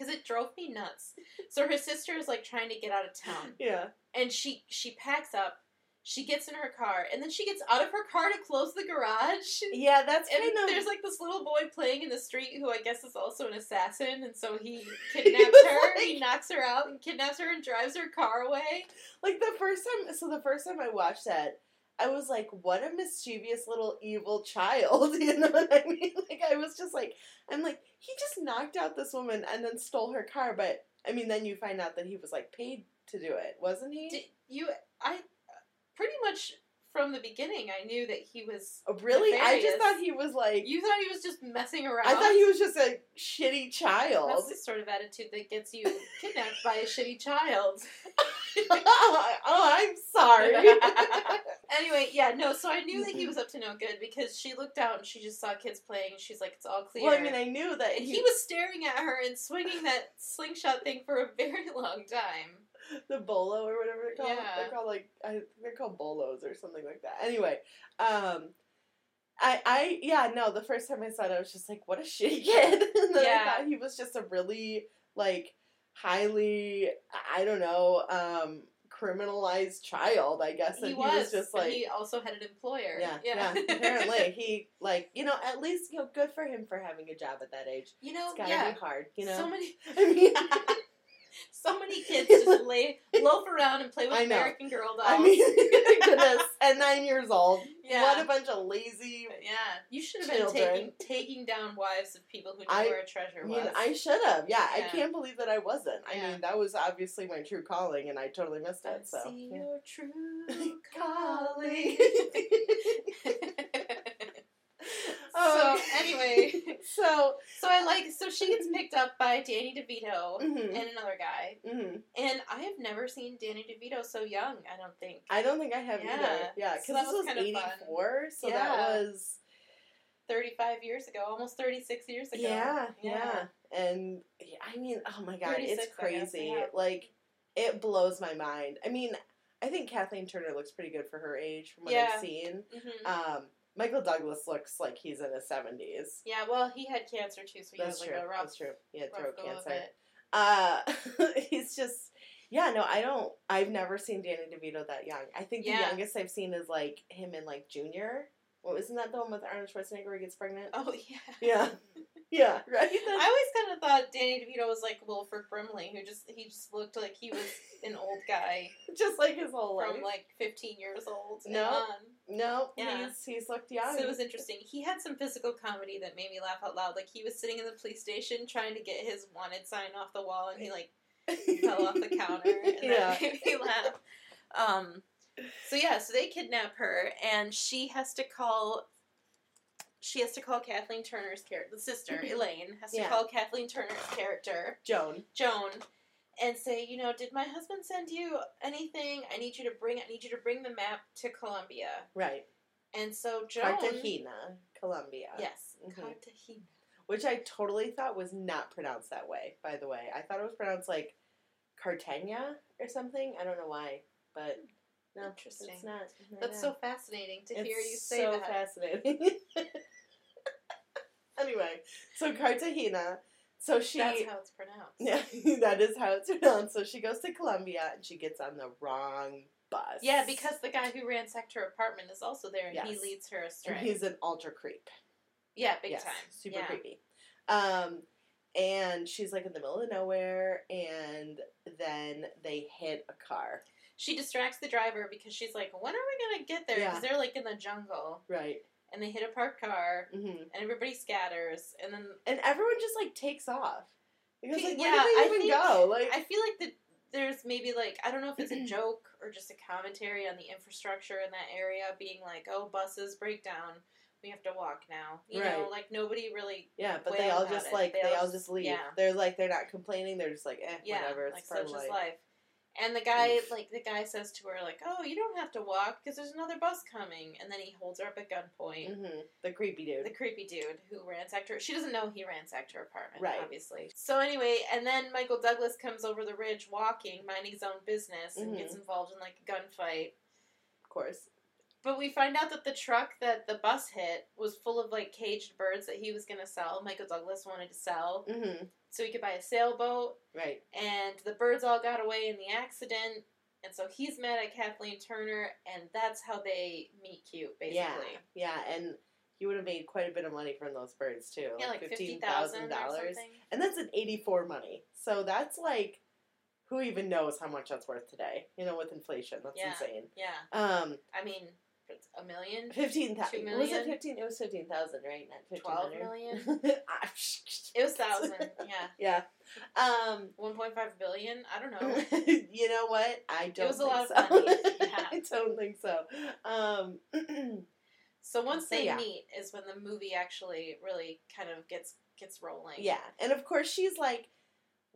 because it drove me nuts. So her sister is like trying to get out of town, Yeah. and she she packs up. She gets in her car, and then she gets out of her car to close the garage. Yeah. That's And kind of. there's like this little boy playing in the street who I guess is also an assassin, and so he He kidnaps was her. he knocks her out and kidnaps her and drives her car away. Like the first time, so the first time I watched that, I was like, "What a mischievous little evil child!" You know what I mean? I was just like, I'm like, he just knocked out this woman and then stole her car. But I mean, then you find out that he was like paid to do it, wasn't he? Did you? I pretty much from the beginning I knew that he was. Oh, really? I just thought he was like. You thought he was just messing around. I thought he was just a shitty child. That's the sort of attitude that gets you kidnapped by a shitty child. oh, I'm sorry. Anyway, yeah, no. So I knew that he mm-hmm. was up to no good because she looked out and she just saw kids playing. and She's like, "It's all clear." well, I mean, I knew that he, he was staring at her and swinging that slingshot thing for a very long time. The bolo or whatever they're called. Yeah. They're called like I think they're called bolos or something like that. Anyway, um, I I yeah no the first time I saw it I was just like what a shitty kid. and then Yeah. I thought he was just a really like highly I don't know um criminalized child I guess and he he was, was just like he also had an employer. yeah yeah apparently he like you know at least you know good for him for having a job at that age. you know, It's gotta yeah. be hard you know. So many, I mean. so many kids just lay loaf around and play with American Girl dolls. I mean, goodness, at nine years old, Yeah. what a bunch of lazy. yeah, you should have been taking taking down wives of people who knew I- where a treasure I was. mean, I should have. Yeah, I can't believe that I wasn't. I Yeah. mean, that was obviously my true calling, and I totally missed I it. So, see yeah. your true calling. Um, so anyway, so, so I like so she gets picked up by Danny DeVito mhm, and another guy, mhm. and I have never seen Danny DeVito so young. I don't think. I don't think I have Yeah. either. Yeah, because that this was was eighty four, so Yeah. that was 35 years ago, almost 36 years ago. yeah, yeah, and I mean, oh my god, it's 36, guess, crazy. yeah. Like, it blows my mind. I mean, I think Kathleen Turner looks pretty good for her age from what Yeah. I've seen. hmm Um, Michael Douglas looks like he's in his seventies. Yeah, well, he had cancer too, so he That's true. like a rough, That's true. He had throat cancer. Uh, he's just Yeah, no, I don't. I've never seen Danny DeVito that young. I think Yeah. the youngest I've seen is like him in like Junior. What wasn't that the one with Arnold Schwarzenegger where he gets pregnant? Oh yeah. Yeah. Yeah, right. I always kind of thought Danny DeVito was like Wilford Brimley, who just he just looked like he was an old guy just like his whole life. from like 15 years old. and No. on. No, Yeah. he's he's looked young. So it was interesting. He had some physical comedy that made me laugh out loud. Like he was sitting in the police station trying to get his wanted sign off the wall, and he like fell off the counter, and yeah. that made me laugh. Um, so yeah, so they kidnap her, and she has to call. She has to call Kathleen Turner's character, the sister Elaine, has to Yeah. call Kathleen Turner's character Joan. Joan, and say, you know, did my husband send you anything? I need you to bring. I need you to bring the map to Colombia. Right. And so Joan, Cartagena, Colombia. yes, Mhm. Cartagena. Which I totally thought was not pronounced that way, by the way. I thought it was pronounced like Cartagena or something. I don't know why, but no, Interesting. it's not. That's so fascinating to It's hear you say so that. So fascinating. anyway, so Cartagena. So she. That's how it's pronounced. yeah, that is how it's pronounced. So she goes to Colombia and she gets on the wrong bus. Yeah, because the guy who ransacked her apartment is also there, and he leads her astray. and he's an ultra creep. yeah, big Yes, time, super yeah. creepy. Um, and she's like in the middle of nowhere, and then they hit a car. She distracts the driver because she's like, "When are we gonna get there?" Yeah. Because they're like in the jungle, Right. And they hit a parked car, hmm and everybody scatters, and then And everyone just like takes off. Because like, where Yeah, did they I even think- go? Like, I feel like the there's maybe like I don't know if it's a joke or just a commentary on the infrastructure in that area, being like, "Oh, buses break down." We have to walk now. You know, like nobody really yeah, but they all just it. like They they, all all just- leave. yeah. They're like they're not complaining. They're just like, eh, yeah, whatever. It's like part such of life. life. And the guy, Oof. like the guy, says to her, like, "Oh, you don't have to walk because there's another bus coming." And then he holds her up at gunpoint. hmm The creepy dude. The creepy dude who ransacked her. She doesn't know he ransacked her apartment, Right. obviously. So anyway, and then Michael Douglas comes over the ridge walking, minding his own business, and Mhm. gets involved in like a gunfight. of course. But we find out that the truck that the bus hit was full of like caged birds that he was gonna sell. Michael Douglas wanted to sell hmm so he could buy a sailboat. Right. and the birds all got away in the accident. And so he's mad at Kathleen Turner, and that's how they meet cute, basically. Yeah. Yeah, and he would have made quite a bit of money from those birds too. Yeah, like fifty thousand dollars. And that's an 84 money. So that's like, who even knows how much that's worth today? You know, with inflation. That's Yeah. insane. Yeah, Um, I mean, a million, 15,000. Two Was it million? 15? It was 15,000, right? Not 12 1500. Ah, It was thousand. Yeah, yeah. Um, one point five billion. I don't know. you know what? I don't It was a lot so. of money. Yeah. I don't think so. Um, So once So, they yeah. meet is when the movie actually really kind of gets gets rolling. yeah. And of course, she's like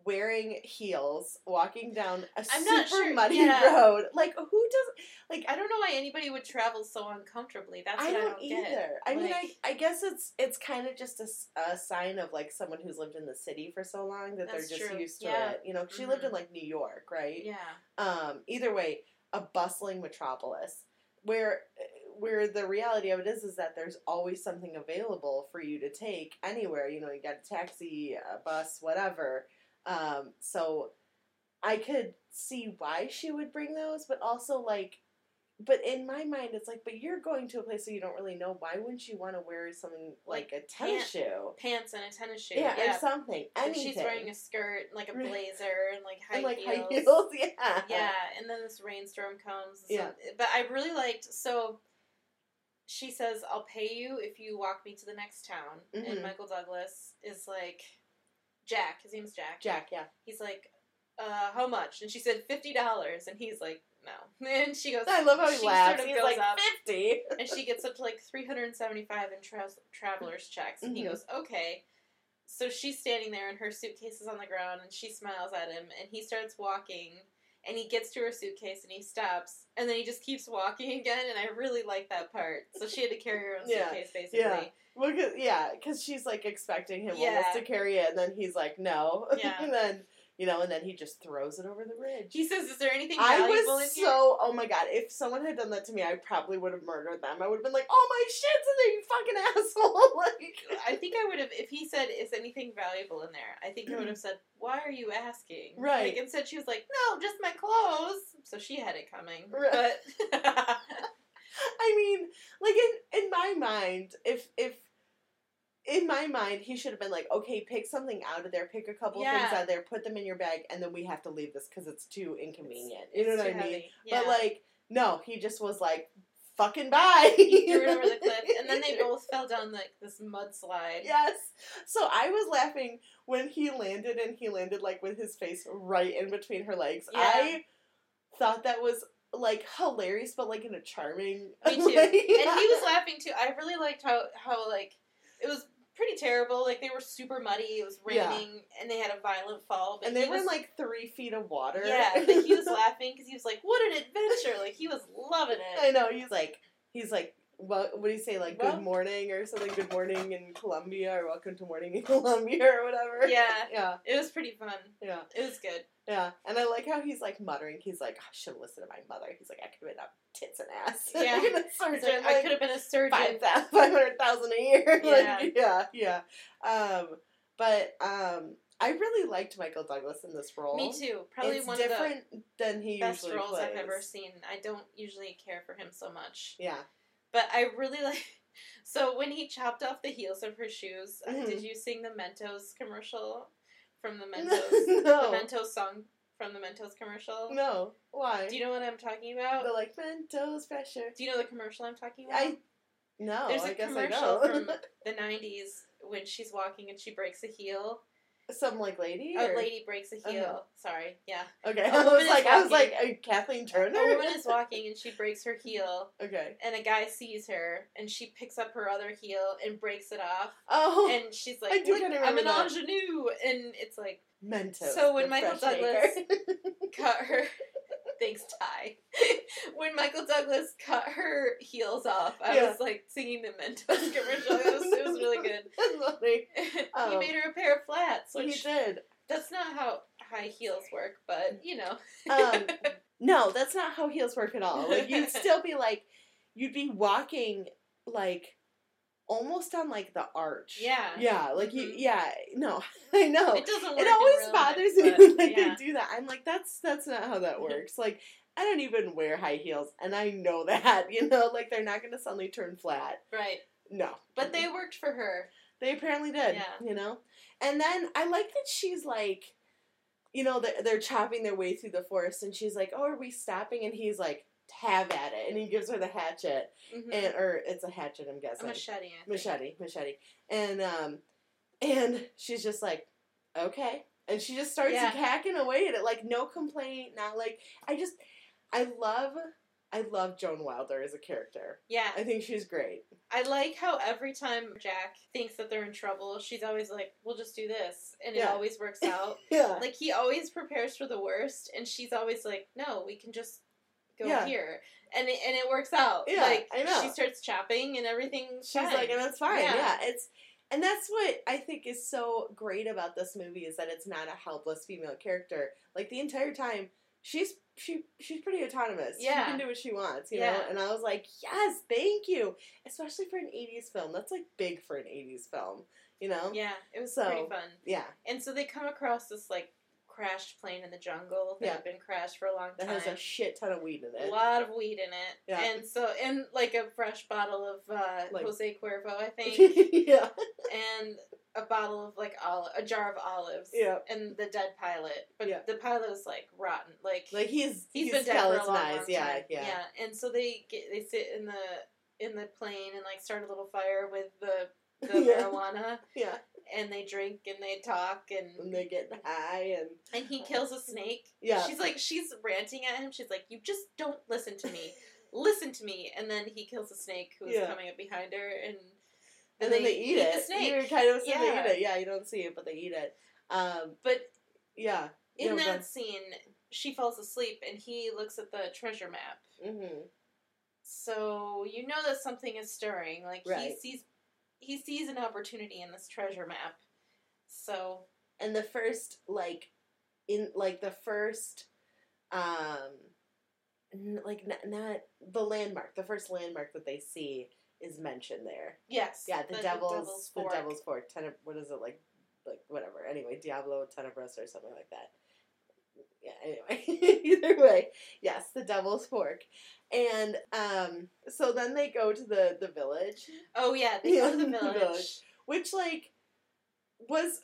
wearing heels, walking down a I'm super not sure- muddy yeah. road. Like, who does. Like, I don't know why anybody would travel so uncomfortably. That's I don't, I don't either. get. I mean, I, I guess it's it's kind of just a, a sign of like someone who's lived in the city for so long that they're just true. used to Yeah. it. You know, 'cause she lived in Mhm. like New York, right? Yeah. Um, either way, a bustling metropolis where where the reality of it is is that there's always something available for you to take anywhere. You know, you got a taxi, a bus, whatever. Um, so I could see why she would bring those, but also like but in my mind it's like but you're going to a place that you don't really know why wouldn't you want to wear something like, Like a tennis pant- shoe Pants and a tennis shoe. yeah, Yeah. or something And anything she's wearing a skirt, like a blazer, and like high and like heels. high heels yeah Yeah, and then this rainstorm comes. so- Yeah. But I really liked so she says, I'll pay you if you walk me to the next town. Mhm. And Michael Douglas is like Jack, his name's Jack. Jack yeah He's like, uh, how much? And she said fifty dollars and he's like, No. And she goes I love how he she laughs Sort of he's like up, 50 and she gets up to like 375 in tra- traveler's checks and he Mhm. goes okay so she's standing there and her suitcase is on the ground and she smiles at him and he starts walking and he gets to her suitcase and he stops and then he just keeps walking again and i really like that part so she had to carry her own Yeah, suitcase basically yeah. Well, 'cause- yeah, because she's like expecting him Yeah. almost to carry it, and then he's like, no. Yeah. and then, you know, and then he just throws it over the ridge. he says is there anything I valuable was in so, oh my god, if someone had done that to me, I probably would have murdered them. I would have been like, oh my shits, and they fucking asshole. like, i think i would have if he said is anything valuable in there. I think I would have said, "Why are you asking?" Right. Like instead, she was like, "No, just my clothes." So she had it coming. Right. But I mean, like in in my mind, if if in my mind he should have been like, okay, pick something out of there, pick a couple Yeah. things out of there, put them in your bag, and then we have to leave this because it's too inconvenient. you know what I mean? heavy. Yeah. But like, no, he just was like, fucking bye. he threw it over the cliff, and then they both fell down like this mudslide. Yes. So I was laughing when he landed and he landed like with his face right in between her legs. Yeah. I thought that was like hilarious, but like in a charming Me too. way. And he was laughing too. I really liked how how like it was pretty terrible. Like they were super muddy. It was Yeah. raining, and they had a violent fall. And they he were in like three feet of water. yeah. But he was laughing because he was like, "What an adventure!" Like he was loving it. I know. He's like, he's like, what? What do you say? Like, Well- good morning or something. Good morning in Colombia or welcome to morning in Colombia or whatever. Yeah. Yeah. It was pretty fun. Yeah. It was good. Yeah. And I like how he's like muttering. He's like, I should listen to my mother. He's like, I could have been up tits and ass. Yeah. Like, a surgeon, like, I could have been a surgeon. 500000 a year. Yeah. like, yeah, yeah. Um, but um, I really liked Michael Douglas in this role. Me too. Probably it's one different than of he the best usually roles plays. I've ever seen. I don't usually care for him so much. Yeah. But I really like. So when he chopped off the heels of her shoes, uh, Mhm. did you sing the Mentos commercial from the Mentos? no. The Mentos song from the Mentos commercial. No. Why? Do you know what I'm talking about? the like Mentos fresher. Do you know the commercial I'm talking about? I no. There's I a guess commercial I from the '90s when she's walking and she breaks a heel. Some like lady. A or- lady breaks a heel. Uh-huh. Sorry, yeah. Okay. a I was like, I was like, uh, Kathleen Turner. A woman is walking and she breaks her heel, okay. and a guy sees her, and she picks up her other heel and breaks it off, Oh, and she's like, I do "Look, I'm an that. ingenue," and it's like Mentos. So when Michael Douglas- cut her. Thanks, Ty. when Michael Douglas cut her heels off, I Yeah. was like singing the Mentos commercial. It was, it was really good. Funny. he made her a pair of flats, he which did. that's not how high heels work, but you know. Um, no, that's not how heels work at all. Like you'd still be like, you'd be walking like almost on like the arch. Yeah. Yeah, like you. Mhm. Yeah, no, I know. it doesn't work. It always bothers life, me when like yeah. they do that. I'm like, that's that's not how that works. like, I don't even wear high heels, and I know that. You know, like they're not gonna suddenly turn flat. Right. No, But they worked for her. They apparently did. Yeah. You know? And then I like that she's like, you know, they're, they're chopping their way through the forest, and she's like, oh, are we stopping? And he's like, have at it. And he gives her the hatchet. Mhm. and Or it's a hatchet, I'm a guessing. machete. I think. Machete. Machete. And, um, and she's just like, okay. And she just starts Yeah. hacking away at it, like, no complaint, not like, I just, I love, I love Joan Wilder as a character. Yeah. I think she's great. I like how every time Jack thinks that they're in trouble, she's always like, "We'll just do this," and it always works out. Yeah. like he always prepares for the worst, and she's always like, "No, we can just go Yeah. here," and it, and it works out. Yeah, like I know. she starts chopping, and everything. She's fine. like, and that's fine. Yeah. Yeah. it's and that's what I think is so great about this movie is that it's not a helpless female character. Like the entire time, she's she she's pretty autonomous. Yeah. she can do what she wants, you know. And I was like, yes, thank you, especially for an '80s film. That's like big for an '80s film, you know. yeah, it was So, pretty fun. Yeah, And so they come across this like crashed plane in the jungle that Yeah. had been crashed for a long time. that time. has a shit ton of weed in it. a lot of weed in it, Yeah. and so and like a fresh bottle of uh, Like- Jose Cuervo, I think. yeah, and a bottle of like ol- a jar of olives. Yeah. And the dead pilot, but Yeah. the pilot is like rotten. Like, like he's he's been dead for a long, long skeletonized. Yeah, time. yeah, And so they get they sit in the in the plane and like start a little fire with the the Yeah. marijuana yeah. And they drink and they talk and And they get high and and he kills a snake. yeah, She's like she's ranting at him. She's like, "You just don't listen to me. listen to me." And then he kills a snake who's Yeah. coming up behind her and and then they, eat, it. the snake. You're kind of Yeah. they eat it. Yeah, you don't see it, but they eat it. Um, But yeah. in No, that go- scene, she falls asleep and he looks at the treasure map. hmm So you know that something is stirring. Like he sees he sees an opportunity in this treasure map. So And the first, like, in like the first, um, n- like not, not the landmark. The first landmark that they see is mentioned there. Yes. Yeah, the, devil's, Devil's the Fork. devil's fork. Teneb- what is it like? Like whatever. Anyway, Diablo Tenebris or something like that. Yeah. Anyway, either way, yes, the devil's fork, and um, so then they go to the the village, Oh yeah, they go to the Yeah, the village. village. which like was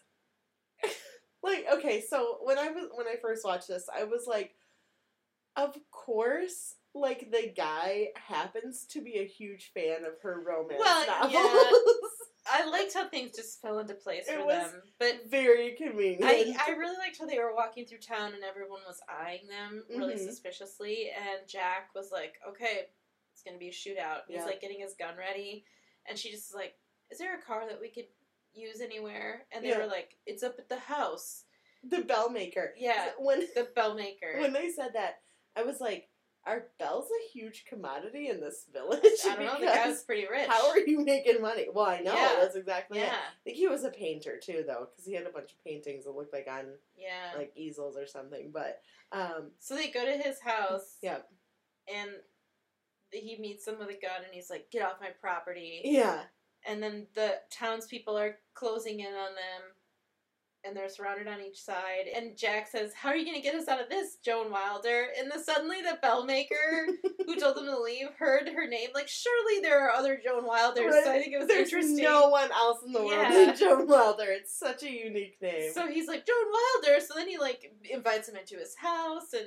like okay. So when I was when I first watched this, I was like, of course. Like the guy happens to be a huge fan of her romance Well, novels. yeah. I liked how things just fell into place It for them, but very convenient. I, I really liked how they were walking through town and everyone was eyeing them really Mhm. suspiciously. And Jack was like, okay, it's going to be a shootout. Yeah. He's like getting his gun ready. And she just is like, is there a car that we could use anywhere? And they Yeah. were like, it's up at the house. the bell maker. Yeah. When The bell maker. when they said that, I was like, "Are bells a huge commodity in this village?" I don't know. The guy was pretty rich. How are you making money? Well, I know Yeah. that's exactly it. Yeah. I think he was a painter too, though, because he had a bunch of paintings that looked like on Yeah. like easels or something. But um, so they go to his house. yeah, And he meets them with a gun and he's like, get off my property. yeah, and then the townspeople are closing in on them and they're surrounded on each side and jack says how are you going to get us out of this joan wilder and then suddenly the bell maker who told them to leave heard her name like surely there are other joan wilders so i think it was There's interesting no one else in the world Yeah. than Joan Wilder. It's such a unique name. so he's like joan wilder so then he like invites him into his house and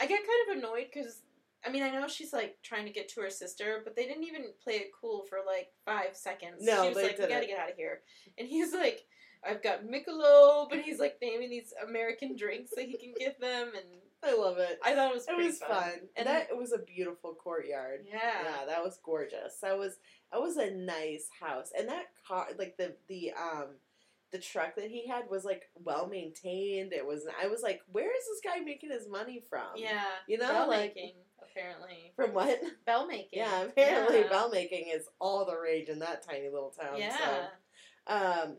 i get kind of annoyed because I mean, I know she's like trying to get to her sister, but they didn't even play it cool for like five seconds. No, she was they like, "We gotta get out of here," and he's like, "I've got Michelob," and he's like naming these American drinks that he can give them, and I love it. I thought it was It was fun. And that it was a beautiful courtyard. yeah, Yeah, that was gorgeous. That was that was a nice house, and that car, like the the um the truck that he had was like well maintained. It was. I was like, where is this guy making his money from? yeah, you know, bell like- making apparently, From what? bell making. Yeah, apparently Yeah. bell making is all the rage in that tiny little town. Yeah, So, um,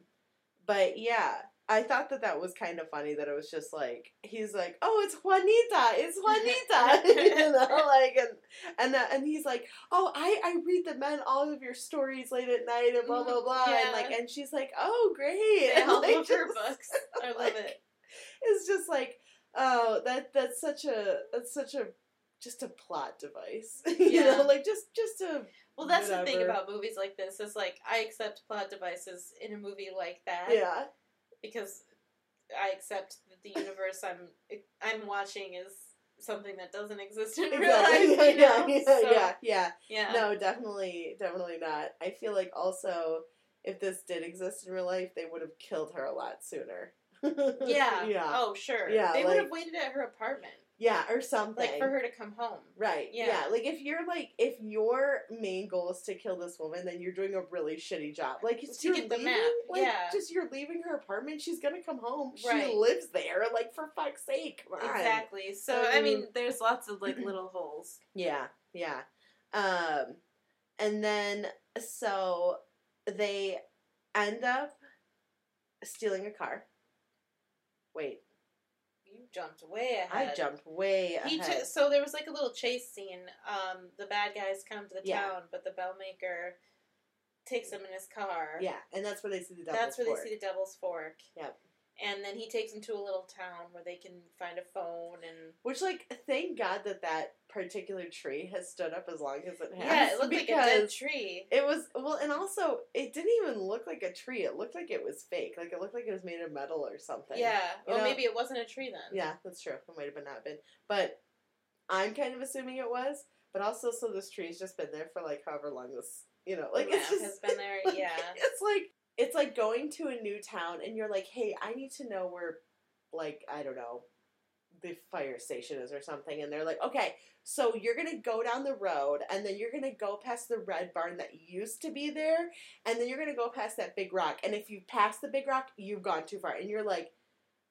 but yeah. I thought that that was kind of funny that it was just like he's like, oh, it's Juanita, it's Juanita, you know, like and and uh, and he's like, oh, I I read the men all of your stories late at night and blah blah Mhm, blah, yeah. and like and she's like, oh, great, they and, all like, love her books. I love like, it. It's just like, oh, that that's such a that's such a just a plot device, you Yeah. know, like just just a Well, that's the thing about movies like this is like I accept plot devices in a movie like that. yeah. because I accept that the universe I'm I'm watching is something that doesn't exist in real Exactly. life. Yeah, yeah, yeah, So, yeah, yeah. yeah. No, definitely, definitely not. I feel like also if this did exist in real life, they would have killed her a lot sooner. Yeah. yeah, Oh, sure. Yeah, They would have waited at her apartment, yeah, or something. like for her to come home. Right. Yeah. Yeah. Like if you're like if your main goal is to kill this woman, then you're doing a really shitty job. Like To you're get the leaving, map, Like yeah. just you're leaving her apartment. She's gonna come home. She Right. lives there. Like for fuck's sake. Exactly. So I I mean, there's lots of like little holes. Yeah, yeah. Um, and then so they end up stealing a car. Wait, jumped way ahead. I jumped way He ahead. ju- so there was like a little chase scene. Um, the bad guys come to the Yeah. town, but the bell maker takes him in his car. yeah, and that's where they see the devil's That's where fork. they see the Devil's Fork. Yep. And then he takes them to a little town where they can find a phone and Which, like, thank God that that particular tree has stood up as long as it has. yeah, it looked like a dead tree. It was well, and also it didn't even look like a tree. It looked like it was fake. Like it looked like it was made of metal or something. Yeah, You or know- maybe it wasn't a tree then. Yeah, that's true. It might have been not been, but I'm kind of assuming it was. But also, so this tree's just been there for like however long this, you know, like the it's just has been there. like, yeah, it's like it's like going to a new town and you're like, hey, I need to know where, like, I don't know, the fire station is or something, and they're like, okay, so you're gonna go down the road and then you're gonna go past the red barn that used to be there, and then you're gonna go past that big rock, and if you pass the big rock, you've gone too far, and you're like,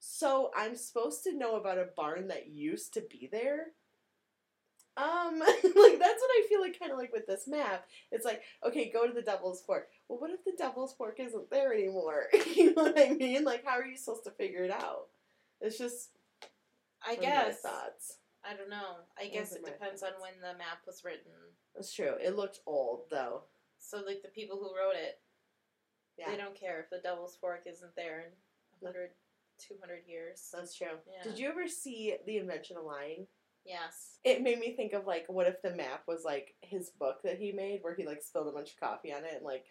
so I'm supposed to know about a barn that used to be there. Um, like that's what I feel like, kind of like with this map. It's like, okay, go to the Devil's Fork. Well, what if the Devil's Fork isn't there anymore? you know what I mean? Like, how are you supposed to figure it out? It's just I one of my guess. thoughts. I don't know. I Those guess it depends on when the map was written. That's true. It looked old though. So like the people who wrote it, Yeah. they don't care if the Devil's Fork isn't there in 100, 200 years. That's true. Yeah. Did you ever see The Invention of Lying? Yes. It made me think of like, what if the map was like his book that he made, where he like spilled a bunch of coffee on it and like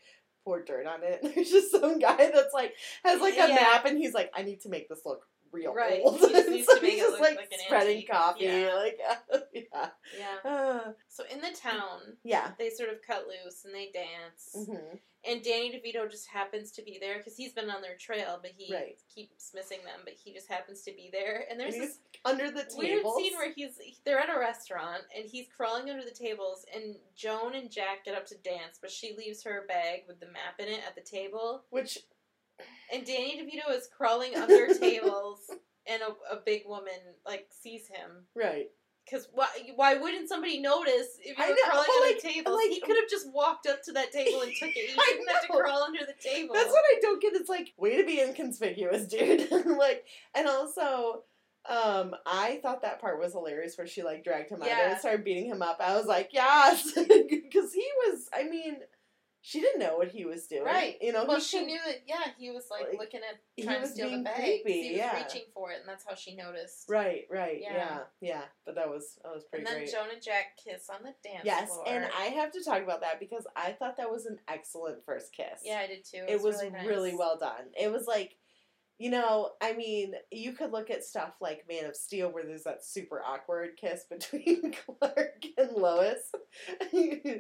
poured dirt on it. There's just some guy that's like has like a Yeah. map, and he's like, I need to make this look real Right. old. He just needs so to make he's it just look like, like spreading coffee, Yeah. like yeah, Yeah. So in the town, yeah. they sort of cut loose and they dance. hmm And Danny DeVito just happens to be there because he's been on their trail, but he Right. keeps missing them. But he just happens to be there. And there's And this under the weird tables. scene where he's they're at a restaurant and he's crawling under the tables. And Joan and Jack get up to dance, but she leaves her bag with the map in it at the table. which And Danny DeVito is crawling under tables, and a, a big woman like sees him. right. Because why, why wouldn't somebody notice if you I were know, crawling under like- tables? like- he could have just walked up to that table and took it. I didn't have to crawl under the table. That's what I don't get. It's like way to be inconspicuous, dude. like, and also, um, I thought that part was hilarious where she like dragged him out Yeah. and started beating him up. I was like, yes, because he was. I mean, she didn't know what he was doing, Right. You know, well, he she knew that. Yeah, he was like, like, looking at he trying to was steal the bag. creepy, he was yeah. reaching for it, and that's how she noticed. Right, right, yeah. Yeah. yeah, But that was that was pretty and then great. Joan and Jack kiss on the dance yes, floor. and I have to talk about that because I thought that was an excellent first kiss. yeah, I did too. it was really, nice. really well done. It was like, you know, I mean, you could look at stuff like Man of Steel where there's that super awkward kiss between Clark and Lois.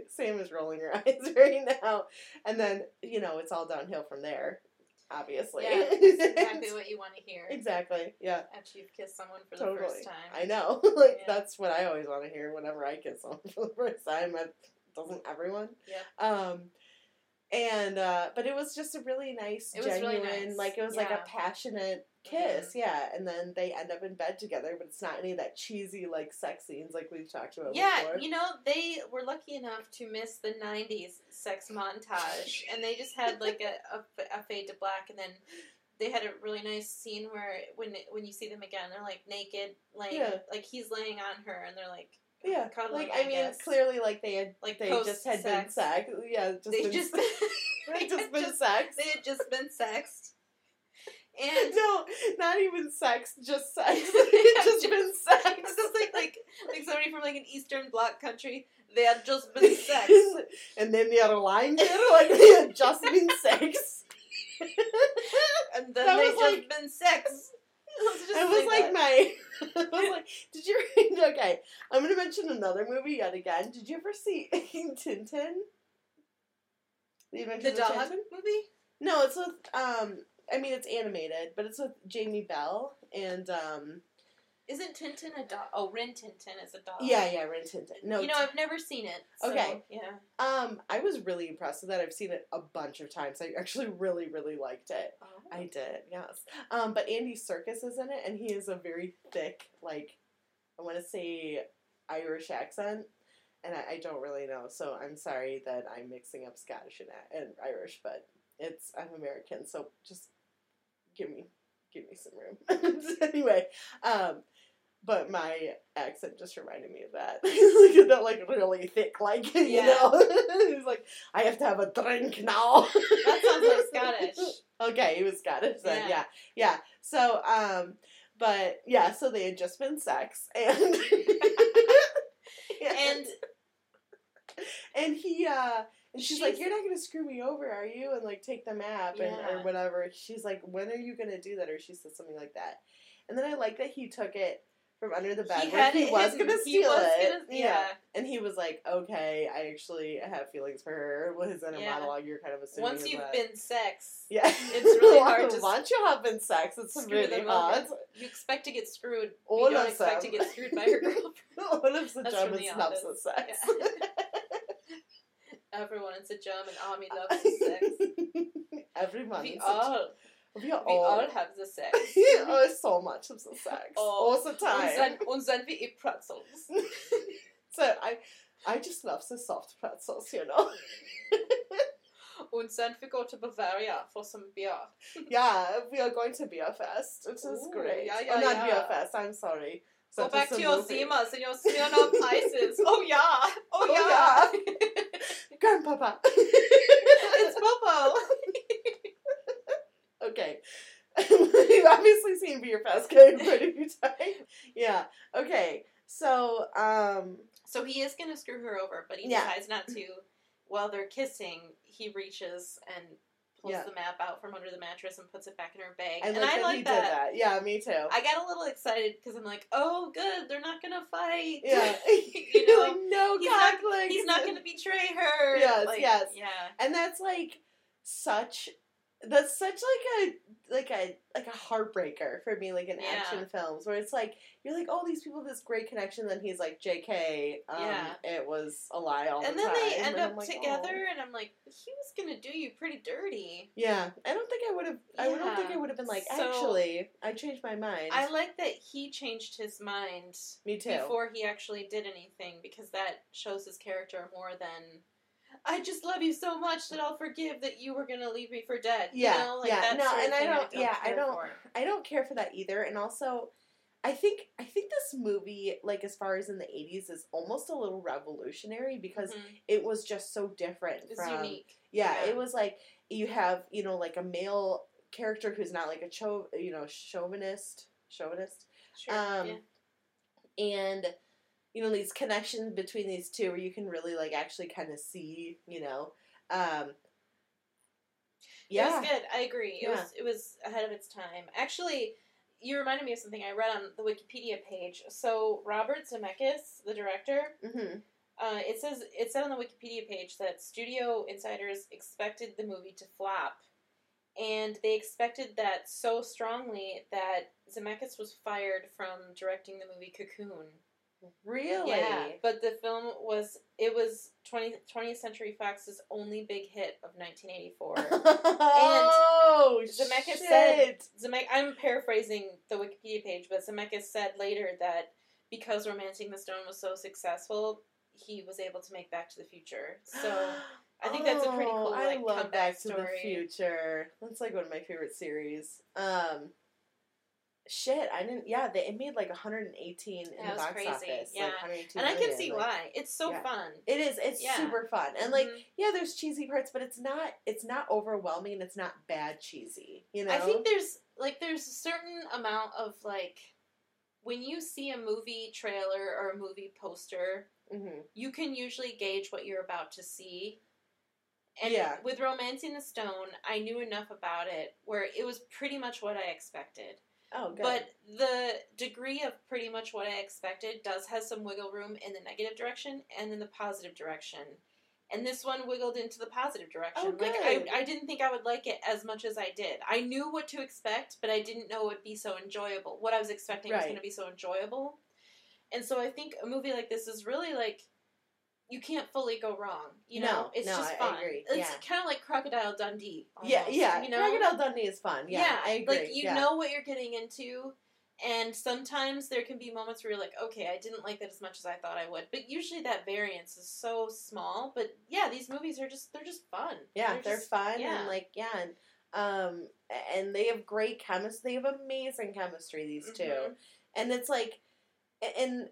Sam is rolling her eyes right now. And then, you know, it's all downhill from there, obviously. Yeah, exactly what you want to hear Exactly, yeah. after you've kissed someone for Totally. the first time. I know. like Yeah. that's what I always want to hear whenever I kiss someone for the first time. Doesn't everyone? Yeah. Um and uh but it was just a really nice, It was really genuine, nice. like it was like a passionate kiss, yeah. And then they end up in bed together, but it's not any of that cheesy like sex scenes like we've talked about Yeah, before. you know, they were lucky enough to miss the 90s sex montage, and they just had like a, a, a fade to black, and then they had a really nice scene where when when you see them again, they're like naked, laying, Yeah. like he's laying on her, and they're like, yeah, cuddling, like I I mean, guess. clearly, like they had, Like they just had been post-sex. Yeah, just they been, just they they just been just- sex. they had just been sexed, and no, not even sex, just sex. It's just been sex. Just like like like somebody from like an Eastern Bloc country. They had just been sexed. and then the other line there, like they had just been sex. and then That they just like- been sex. It was like that. my. I was like, did you? Okay, I'm gonna mention another movie yet again. Did you ever see Tintin? The the dog Tintin? movie. No, it's with. Um, I mean, it's animated, but it's with Jamie Bell and. um Isn't Tintin a dog? Oh, Rin Tintin is a dog. Yeah, yeah, Rin Tintin. No, you know, I've never seen it. so, Okay. Yeah. um, I was really impressed with that. I've seen it a bunch of times. I actually really, really liked it. I did, yes. Um, but Andy Serkis is in it, and he is a very thick, like, I want to say Irish accent, and I, I don't really know, so I'm sorry that I'm mixing up Scottish and, and Irish, but it's I'm American, so just give me give me some room. anyway, um, but my accent just reminded me of that. like that, like really thick, like you Yeah. know. He's like, I have to have a drink now. That sounds like Scottish. Okay, he was Scottish then. Yeah. Yeah. yeah, So, um, but yeah, so they had just been sex, and And and he uh, and she's, like, "You're not gonna screw me over, are you?" And like take the map and or whatever. She's like, "When are you gonna do that?" Or she said something like that. And then I like that he took it from under the bed he where had he was hidden. gonna steal was it. gonna- yeah. And he was like, "Okay, I actually have feelings for her." Was in a Yeah. monologue. You're kind of assuming Once you've that- been sex, Yeah, It's really hard to Once you have been sex, it's really hard. you expect to get screwed. All you don't of expect them. to get screwed by your girlfriend. All of the That's German from The snaps Office. of sex. Everyone, it's a German army loves the sex. Everyone. We all, a, we we all. have the sex. oh, so much of the sex Oh, all the time. Und dann, und dann wir eat pretzels. so I, I just love the soft pretzels, you know. and then we go to Bavaria for some beer. yeah, we are going to Beer Fest. It is Ooh, great. yeah, oh, not yeah. Beer Fest. I'm sorry. Go back to your movie. Zimas and your Smirnoff Ices. Oh yeah. Oh, Oh, yeah. Grandpapa. It's Bobo. Okay. You've obviously seen Beer quite a few times. Yeah. Okay. So, um, So he is gonna screw her over, but he Yeah. decides not to. While they're kissing, he reaches and pulls Yeah. the map out from under the mattress and puts it back in her bag. I and like I that like that. that. Yeah, me too. I got a little excited because I'm like, oh, good, they're not gonna fight. yeah. you know, like, no he's not- he's not gonna betray her. Yes, Like, yes. yeah. and that's like such that's such like a like a like a heartbreaker for me like in Yeah. action films where it's like you're like oh these people have this great connection then he's like jk um, Yeah. it was a lie all And the then time they end and up like, together, "Aw." and I'm like, he was gonna do you pretty dirty. yeah i don't think i would have i don't think i would have been like So- actually i changed my mind I like that he changed his mind me too before he actually did anything because that shows his character more than I just love you so much that I'll forgive that you were gonna leave me for dead. Yeah, you know? like yeah. No, sort of and I don't- yeah, I don't- for. I don't care for that either. And also, I think I think this movie, like as far as in the '80s, is almost a little revolutionary because Mhm. it was just so different It's from. unique. Yeah, Yeah. it was like you have you know like a male character who's not like a cho you know chauvinist chauvinist Sure. um, yeah. and you know these connections between these two where you can really like actually kind of see you know um It yeah was good. I agree. It Yeah. was it was ahead of its time. Actually, you reminded me of something I read on the Wikipedia page. So Robert Zemeckis, the director, hmm uh, it says it said on the Wikipedia page that studio insiders expected the movie to flop, and they expected that so strongly that Zemeckis was fired from directing the movie Cocoon. Really Yeah, but the film was it was 20, 20th Century Fox's only big hit of 1984. oh Zemeckis shit. said- Zemeck, I'm paraphrasing the Wikipedia page, but Zemeckis said later that because Romancing the Stone was so successful, he was able to make Back to the Future. So I think that's a pretty Oh, cool I like love comeback Back to story. the Future. That's like one of my favorite series. Um, shit, I didn't. Yeah, they it made like 118 in That the box crazy, office. yeah. like And I can see like- why. It's so yeah. fun. It is. It's Yeah. super fun, and like Mhm. yeah, there's cheesy parts, but it's not. It's not overwhelming, and it's not bad cheesy. You know. I think there's like there's a certain amount of like when you see a movie trailer or a movie poster, hmm you can usually gauge what you're about to see. And Yeah. with Romancing the Stone, I knew enough about it where it was pretty much what I expected. Oh, good. But the degree of pretty much what I expected does have some wiggle room in the negative direction and in the positive direction. And this one wiggled into the positive direction. Oh, Like I. I didn't think I would like it as much as I did. I knew what to expect, but I didn't know it would be so enjoyable. What I was expecting was going to be so enjoyable. And so I think a movie like this is really like you can't fully go wrong. You know, it's no, just fun. It's Yeah. kind of like Crocodile Dundee. yeah, almost, yeah. You know, Crocodile Dundee is fun. Yeah, I agree. like you yeah. know what you're getting into, and sometimes there can be moments where you're like, okay, I didn't like that as much as I thought I would. But usually that variance is so small. But yeah, these movies are just they're just fun. Yeah, they're, just- fun yeah. and like yeah, and um, and they have great chemistry. They have amazing chemistry. These two, Mhm. and it's like, and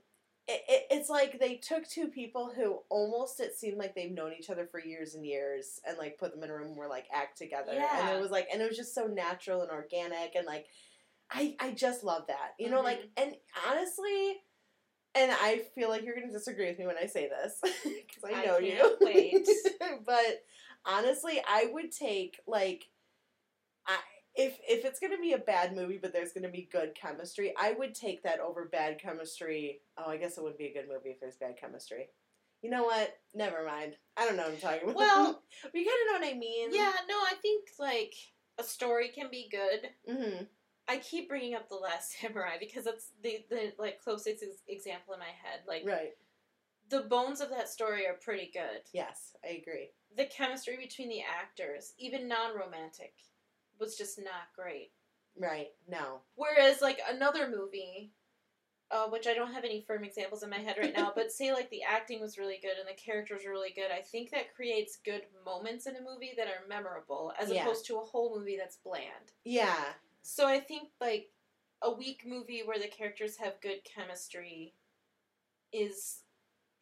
it, it, it's like they took two people who almost it seemed like they've known each other for years and years, and like put them in a room where like act together, yeah. and it was like, and it was just so natural and organic, and like, I I just love that, you know, like, mm-hmm. and honestly. And I feel like you're going to disagree with me when I say this because I I know can't you. wait. but honestly, I would take like I if if it's gonna be a bad movie, but there's gonna be good chemistry, I would take that over bad chemistry. Oh, I guess it wouldn't be a good movie if there's bad chemistry. You know what? Never mind. I don't know what I'm talking about. Well- you kind of know what I mean. Yeah, no, I think like a story can be good. hmm I keep bringing up the Last Samurai because that's the the like closest ex- example in my head. Like Right. the bones of that story are pretty good. Yes, I agree. the chemistry between the actors, even non-romantic, was just not great. Right. No. Whereas like another movie, uh, which I don't have any firm examples in my head right now, but say like the acting was really good and the characters were really good, I think that creates good moments in a movie that are memorable as Yeah. opposed to a whole movie that's bland. Yeah. So I think like a weak movie where the characters have good chemistry is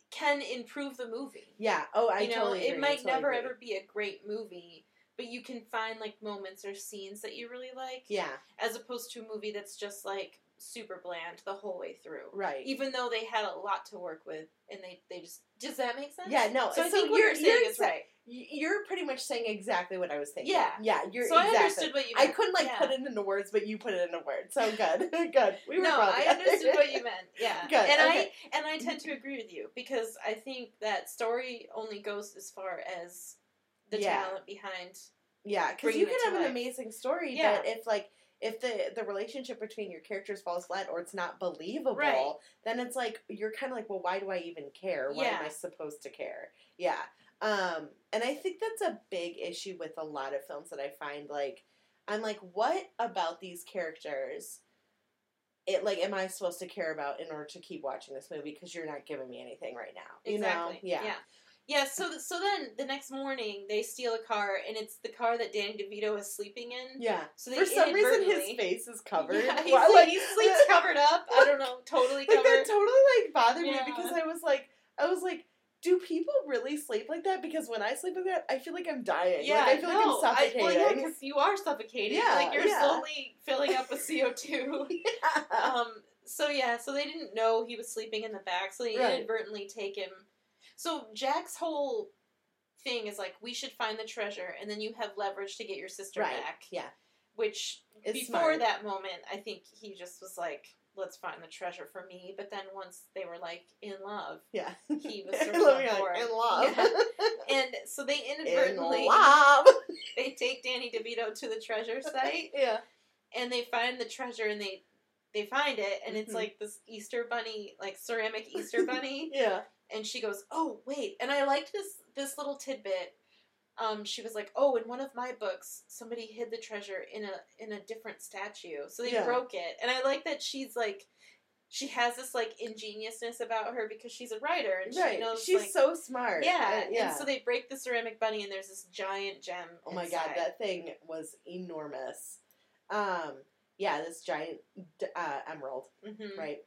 can improve the movie. Yeah. Oh, I you know, totally agree. it might totally never agree. ever be a great movie, but you can find like moments or scenes that you really like, Yeah, as opposed to a movie that's just like super bland the whole way through. right. Even though they had a lot to work with, and they they just does that make sense? Yeah, no. So, I think what you're- you're, saying you're is right. You're pretty much saying exactly what I was thinking. Yeah. yeah. You're so I understood what you. meant. I couldn't like Yeah. put it into words, but you put it into words. So good, good. We were no, I understood what you meant. Yeah, Good, and okay. I and I tend to agree with you because I think that story only goes as far as the Yeah. talent behind. Yeah, because you can have an amazing story, Yeah. but if like if the the relationship between your characters falls flat or it's not believable, Right. then it's like you're kind of like, well, why do I even care? Why am I supposed to care? Yeah. Um, and I think that's a big issue with a lot of films that I find like I'm like, what about these characters? It like, am I supposed to care about in order to keep watching this movie? Because you're not giving me anything right now. You Exactly. know? Yeah. Yeah. Yeah, so th- so then the next morning they steal a car and it's the car that Danny DeVito is sleeping in. Yeah. So For some reason, his face is covered. Yeah, he, Why- sleep- like- he sleeps covered up. I don't know, totally like that covered. totally like bothered Yeah. me because I was like, I was like, do people really sleep like that? Because when I sleep like that, I feel like I'm dying. yeah, like, I feel no, like I'm suffocating. I, well, yeah, because you are suffocating. Yeah, like you're yeah. slowly filling up with CO two. yeah. um. So yeah. So they didn't know he was sleeping in the back. So they Right. inadvertently take him. So Jack's whole thing is like, we should find the treasure, and then you have leverage to get your sister right. back. Yeah. Which It's before smart. that moment, I think he just was like, "Let's find the treasure for me." But then once they were like in love, Yeah. he was sort of like, in love. and so they inadvertently in love. they take Danny DeVito to the treasure site, yeah. and they find the treasure, and they they find it, and it's Mhm. like this Easter bunny, like ceramic Easter bunny, Yeah. And she goes, "Oh wait," and I liked this this little tidbit. Um, she was like, "Oh, in one of my books, somebody hid the treasure in a in a different statue, so they Yeah. broke it." And I like that she's like, she has this like ingeniousness about her because she's a writer and Right. she knows She's like, so smart. yeah, Uh, yeah. And so they break the ceramic bunny, and there's this giant gem. oh my god, that thing was enormous. Um. Yeah, this giant uh, emerald, Mhm. right?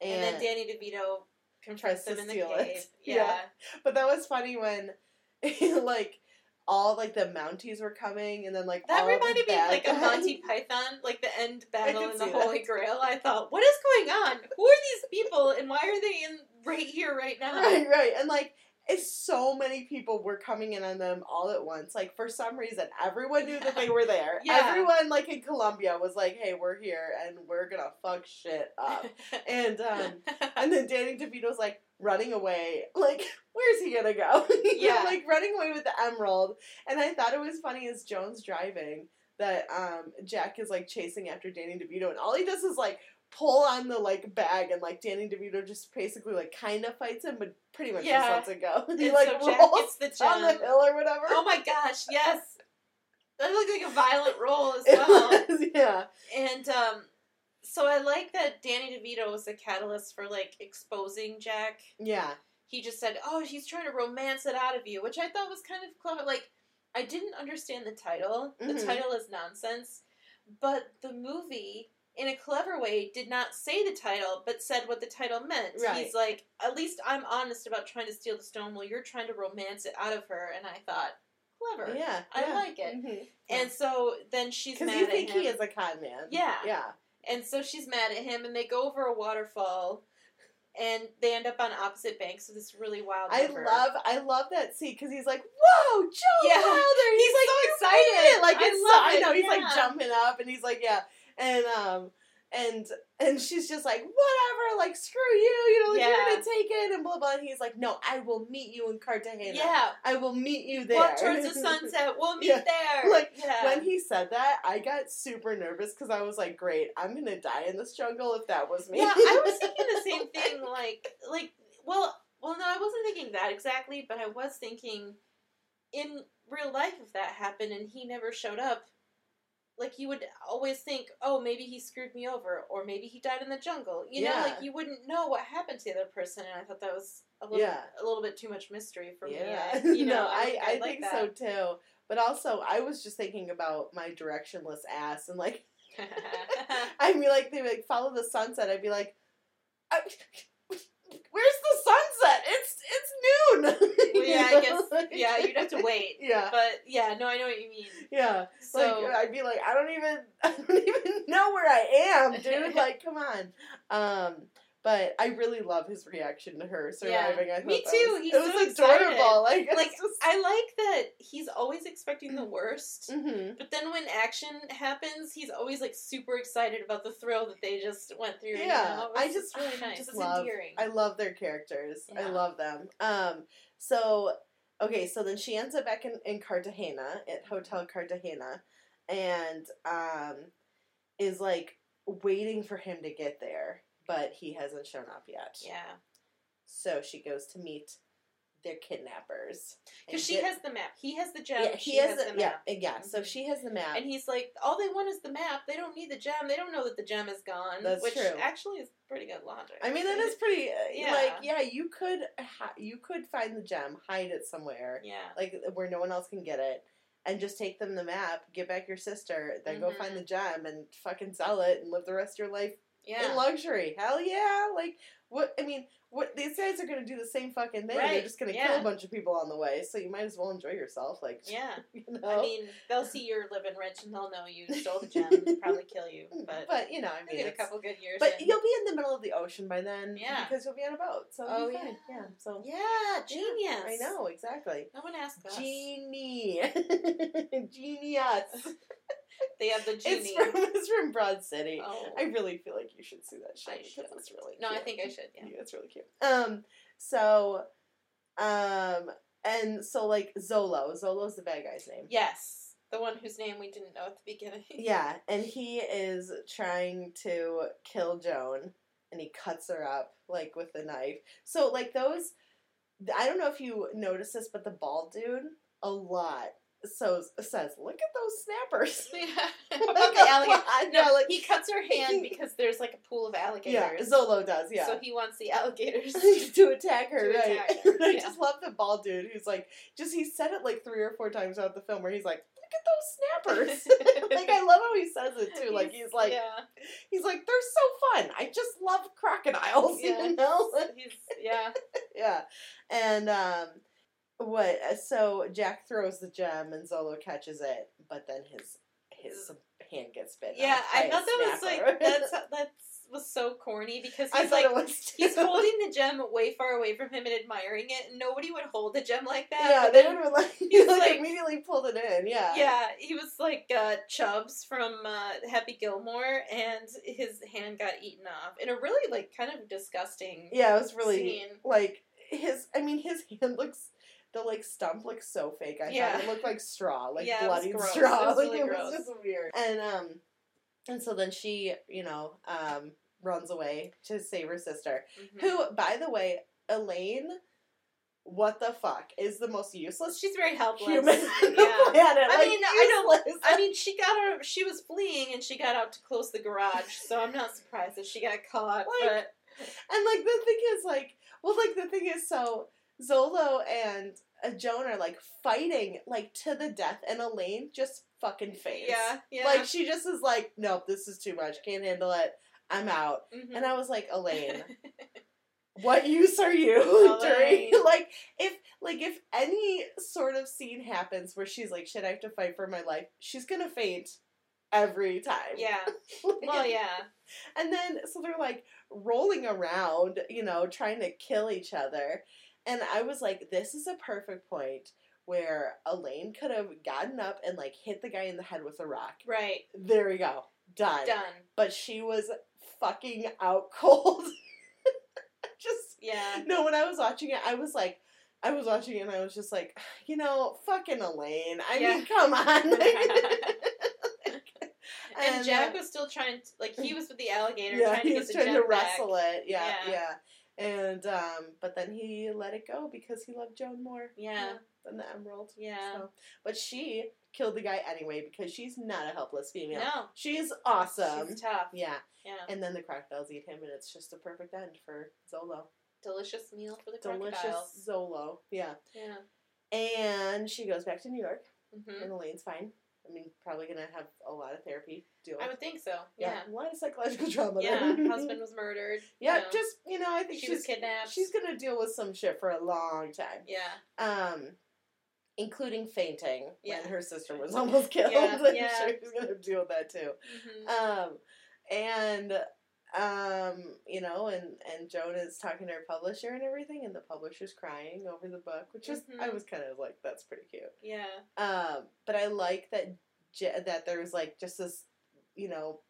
And, then Danny DeVito confronts tries to steal it. Yeah. Yeah. But that was funny when, like, all like the Mounties were coming, and then like That reminded me of like a Monty Python, like the end battle in the Holy that. Grail. I thought, what is going on? Who are these people, and why are they in right here, right now? Right, right, and like it's so many people were coming in on them all at once. Like for some reason, everyone knew that they were there. Yeah. Everyone, like in Colombia, was like, "Hey, we're here, and we're gonna fuck shit up." and um, and then Danny DeVito's like running away. Like, where's he gonna go? Yeah. like running away with the emerald. And I thought it was funny as Joan's driving that um, Jack is like chasing after Danny DeVito, and all he does is like pull on the like bag, and like Danny DeVito just basically like kind of fights him, but pretty much Yeah. just lets it go. he like so rolls the down the hill or whatever. oh my gosh, yes. That looked like a violent roll as well. was, yeah. And um, so I like that Danny DeVito was the catalyst for like exposing Jack. Yeah. He just said, "Oh, he's trying to romance it out of you," which I thought was kind of clever. Like, I didn't understand the title. The title is nonsense, but the movie, in a clever way, did not say the title, but said what the title meant. Right. He's like, "At least I'm honest about trying to steal the stone, while you're trying to romance it out of her." And I thought, clever. Yeah. I yeah. like it. Mhm. And so then she's Because mad you think he is a con man. Yeah. Yeah. And so she's mad at him, and they go over a waterfall, and they end up on opposite banks of this really wild I river. love, I love that scene because he's like, "Whoa, Joe Yeah. Wilder!" He's like so "You excited. Like I so, I it, know he's yeah. like jumping up, and he's like, "Yeah," and um, and and she's just like, "Whatever, like screw you," you know, like Yeah. you're gonna take it, and blah blah. And he's like, "No, I will meet you in Cartagena. Yeah. I will meet you there." Walk towards the sunset. We'll meet Yeah. there. Like, yeah. When he said that, I got super nervous because I was like, "Great, I'm gonna die in this jungle if that was me." yeah, I was thinking the same thing. Like, like, well, well, no, I wasn't thinking that exactly, but I was thinking, in real life, if that happened and he never showed up, like you would always think, oh, maybe he screwed me over, or maybe he died in the jungle. You know, like you wouldn't know what happened to the other person, and I thought that was a little, Yeah. a little bit too much mystery for Yeah, me. Uh, I, you know, no, I, I, like think so too. But also, I was just thinking about my directionless ass and like. I'd be like, they like follow the sunset. I'd be like, uh, where's the sunset? It's it's noon. Well, yeah, I guess. Yeah, you'd have to wait. Yeah, But yeah, no, I know what you mean. yeah. So like I'd be like, I don't even, I don't even know where I am, dude. Like, come on. Um, but I really love his reaction to her surviving. I thought Me too. Was, He's it was so adorable. excited. Like, like just, I like that he's always expecting the worst. Mhm. But then when action happens, he's always like super excited about the thrill that they just went through. you Yeah, know? I just- really nice. just love-. I love their characters. I love them. Um, so okay, so then she ends up back in, in Cartagena at Hotel Cartagena, and um, is like waiting for him to get there, but he hasn't shown up yet. yeah, So she goes to meet their kidnappers. because she has the map. He has the gem. yeah, she he has, has the, the yeah, map. yeah. So Mhm. she has the map. And he's like, all they want is the map. They don't need the gem. They don't know that the gem is gone. That's which true. actually is pretty good logic. I mean, that is pretty. Uh, Yeah. Like, yeah, you could ha- you could find the gem, hide it somewhere, yeah. like where no one else can get it, and just take them the map, get back your sister, then go Mhm. find the gem and fucking sell it and live the rest of your life Yeah. in luxury. Hell yeah! Like what? I mean, what these guys are gonna do the same fucking thing. They're just gonna yeah. kill a bunch of people on the way, so you might as well enjoy yourself. Like, yeah. you know. I mean, they'll see you're living rich and they'll know you stole the gem and probably kill you. Mm, but, but you know, I mean, a couple good years. But in. you'll be in the middle of the ocean by then, Yeah. because you'll be on a boat. So Oh, fine. yeah. yeah. So yeah, genius. I know exactly. No one asked us. Genie, genius. They have the genie. It's from it's from Broad City. oh. I really feel like you should see that show I because should. it's really no, I think I should. Yeah. it's really cute. Um, so, um, and so like Zolo, Zolo's the bad guy's name. Yes, the one whose name we didn't know at the beginning. Yeah, and he is trying to kill Joan, and he cuts her up like with a knife. So like those, I don't know if you notice this, but the bald dude a lot. So says, look at those snappers. Yeah. The alligator. No, like- he cuts her hand because there's like a pool of alligators. Yeah. Zolo does. Yeah, So he wants the alligators. to attack her, To right? attack her, I yeah. just love the bald dude who's like, just he said it like three or four times throughout the film, where he's like, "Look at those snappers!" like I love how he says it too. Like he's like, yeah, he's like, "They're so fun. I just love crocodiles." yeah. You know? He's yeah. yeah, and um, what? uh, So Jack throws the gem, and Zolo catches it, but then his his hand gets bitten. Yeah, I thought that was like that's that's was so corny because he's like he's holding the gem way far away from him and admiring it. and Nobody would hold a gem like that. Yeah, they would like, he he's like, like- immediately pulled it in. Yeah. Yeah, he was like uh, Chubbs from uh, Happy Gilmore, and his hand got eaten off in a really like kind of disgusting. Yeah, it was really Scene. like his. I mean, his hand looks. The like stump looks so fake. I Yeah. thought it looked like straw, like Yeah, straw. It was like really it gross. was just weird. And um, and so then she, you know, um, runs away to save her sister. Mhm. Who, by the way, Elaine. What the fuck is the most useless She's very helpless. human yeah. I like, mean, I know- useless. I mean, she got her. She was fleeing, and she got out to close the garage. So I'm not surprised that she got caught. Like, but And like the thing is like well like the thing is so Zolo and uh, Joan are like fighting like to the death and Elaine just fucking faints. yeah, yeah. Like she just is like, Nope, this is too much, can't handle it. I'm out. Mhm. And I was like, Elaine, what use are you during like if like if any sort of scene happens where she's like, shit, I have to fight for my life, she's gonna faint every time. yeah. Like, Well, yeah. and then, so they're like rolling around, you know, trying to kill each other. And I was like, this is a perfect point where Elaine could have gotten up and like hit the guy in the head with a rock. Right. There we go. Done. Done. But she was fucking out cold. just, Yeah. no, when I was watching it, I was like, I was watching it and I was just like, you know, fucking Elaine. I Yeah. mean, come on. And, And, Jack uh, was still trying to, like, he was with the alligator yeah, trying to he was trying to back. wrestle it. Yeah, Yeah. yeah, And um, but then he let it go because he loved Joan more. Yeah. than the emerald. Yeah. So, but she killed the guy anyway because she's not a helpless female. No. She's awesome. She's tough. yeah. Yeah. And then the crocodiles eat him, and it's just a perfect end for Zolo. Delicious meal for the Delicious crocodiles. Delicious Zolo. Yeah. Yeah. And she goes back to New York, hmm and Elaine's fine. I mean, probably gonna have a lot of therapy deal. I would think so. Yeah. a lot of psychological trauma. Yeah. Husband was murdered. yeah, you know. just you know, I think she she's was kidnapped. she's gonna deal with some shit for a long time. yeah. Um, including fainting Yeah. when her sister was almost killed. Yeah, I'm yeah. sure she's gonna deal with that too. hmm Um, and um, you know, and and Joan is talking to her publisher and everything, and the publisher's crying over the book, which is I Mhm. was kind of like, that's pretty cute. Yeah. Um, but I like that J- that there's like just this, you know,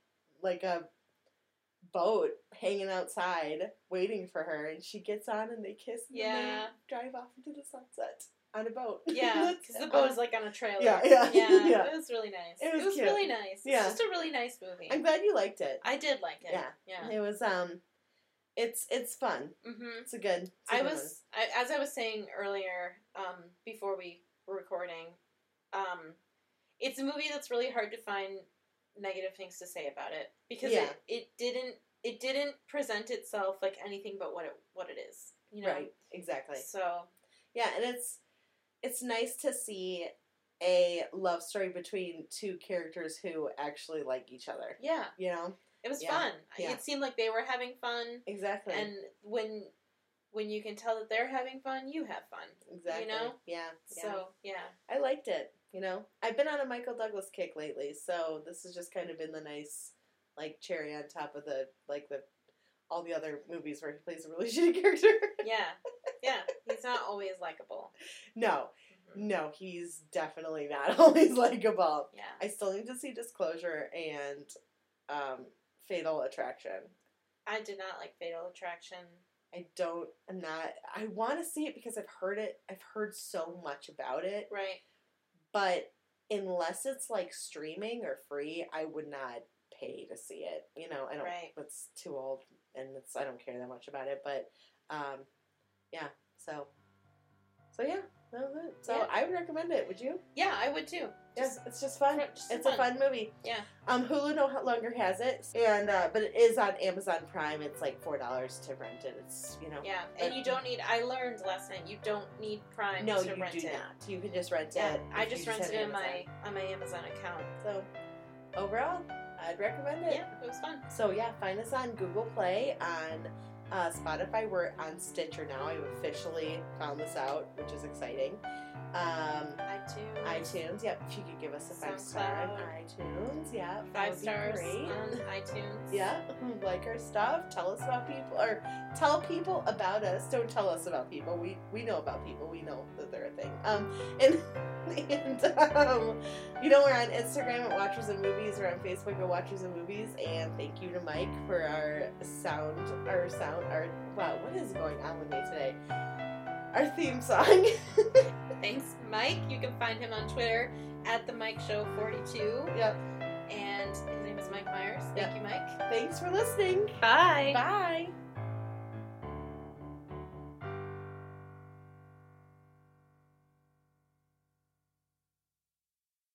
like a boat hanging outside waiting for her, and she gets on and they kiss. And then they drive off into the sunset on a boat. Yeah, because the boat is like on a trailer. Yeah, yeah, yeah. yeah. It was really nice. It It was was, cute. really nice. Yeah. It's just a really nice movie. I'm glad you liked it. I did like it. Yeah. Yeah. It was um, it's it's fun. hmm It's a good. It's a I good was, I, as I was saying earlier, um, before we were recording, um, it's a movie that's really hard to find negative things to say about it because Yeah. it, it didn't it didn't present itself like anything but what it what it is. You know. right. Exactly. So Yeah, and it's it's nice to see a love story between two characters who actually like each other. yeah, You know. it was Yeah. fun. Yeah. It seemed like they were having fun. Exactly. and when when you can tell that they're having fun, you have fun. exactly. You know? Yeah. yeah. So yeah, I liked it. You know, I've been on a Michael Douglas kick lately, so this has just kind of been the nice, like cherry on top of the like the all the other movies where he plays a really shitty character. yeah, yeah. He's not always likable. no, Mhm. no, he's definitely not always likable. Yeah, I still need to see Disclosure and um, Fatal Attraction. I did not like Fatal Attraction. I don't. I'm not. I want to see it because I've heard it. I've heard so much about it. Right. But unless it's like streaming or free, I would not pay to see it. You know, I don't. Right. It's too old, and it's I don't care that much about it. But um, yeah. So. So yeah, that was it. So Yeah. I would recommend it. Would you? Yeah, I would too. Yes, it's just fun. fun- just it's fun. a fun movie. Yeah. Um, Hulu no longer has it, and uh, but it is on Amazon Prime. It's like four dollars to rent it. It's you know. Yeah, and you don't need. I learned last night. You don't need Prime No, to you rent do it. not. You can just rent Yeah, it. I just rented it on my on my Amazon account. So overall, I'd recommend it. Yeah, it was fun. So yeah, find us on Google Play, on uh, Spotify. We're on Stitcher now. I've officially found this out, which is exciting. Um, iTunes. iTunes. Yep. If you could give us a five star on iTunes. Yeah. that Five stars Great. on iTunes. Yeah, like our stuff. Tell us about people, or tell people about us. Don't tell us about people. We we know about people. We know that they're a thing. Um, and and um, you know we're on Instagram at Watchers and Movies. We're on Facebook at Watchers and Movies. And thank you to Mike for our sound, our sound, our wow. What is going on with me today? Our theme song. Thanks, Mike. You can find him on Twitter at the Mike Show 42, yep. and his name is Mike Myers. Thank Yeah. you, Mike. Thanks for listening. Bye. Bye.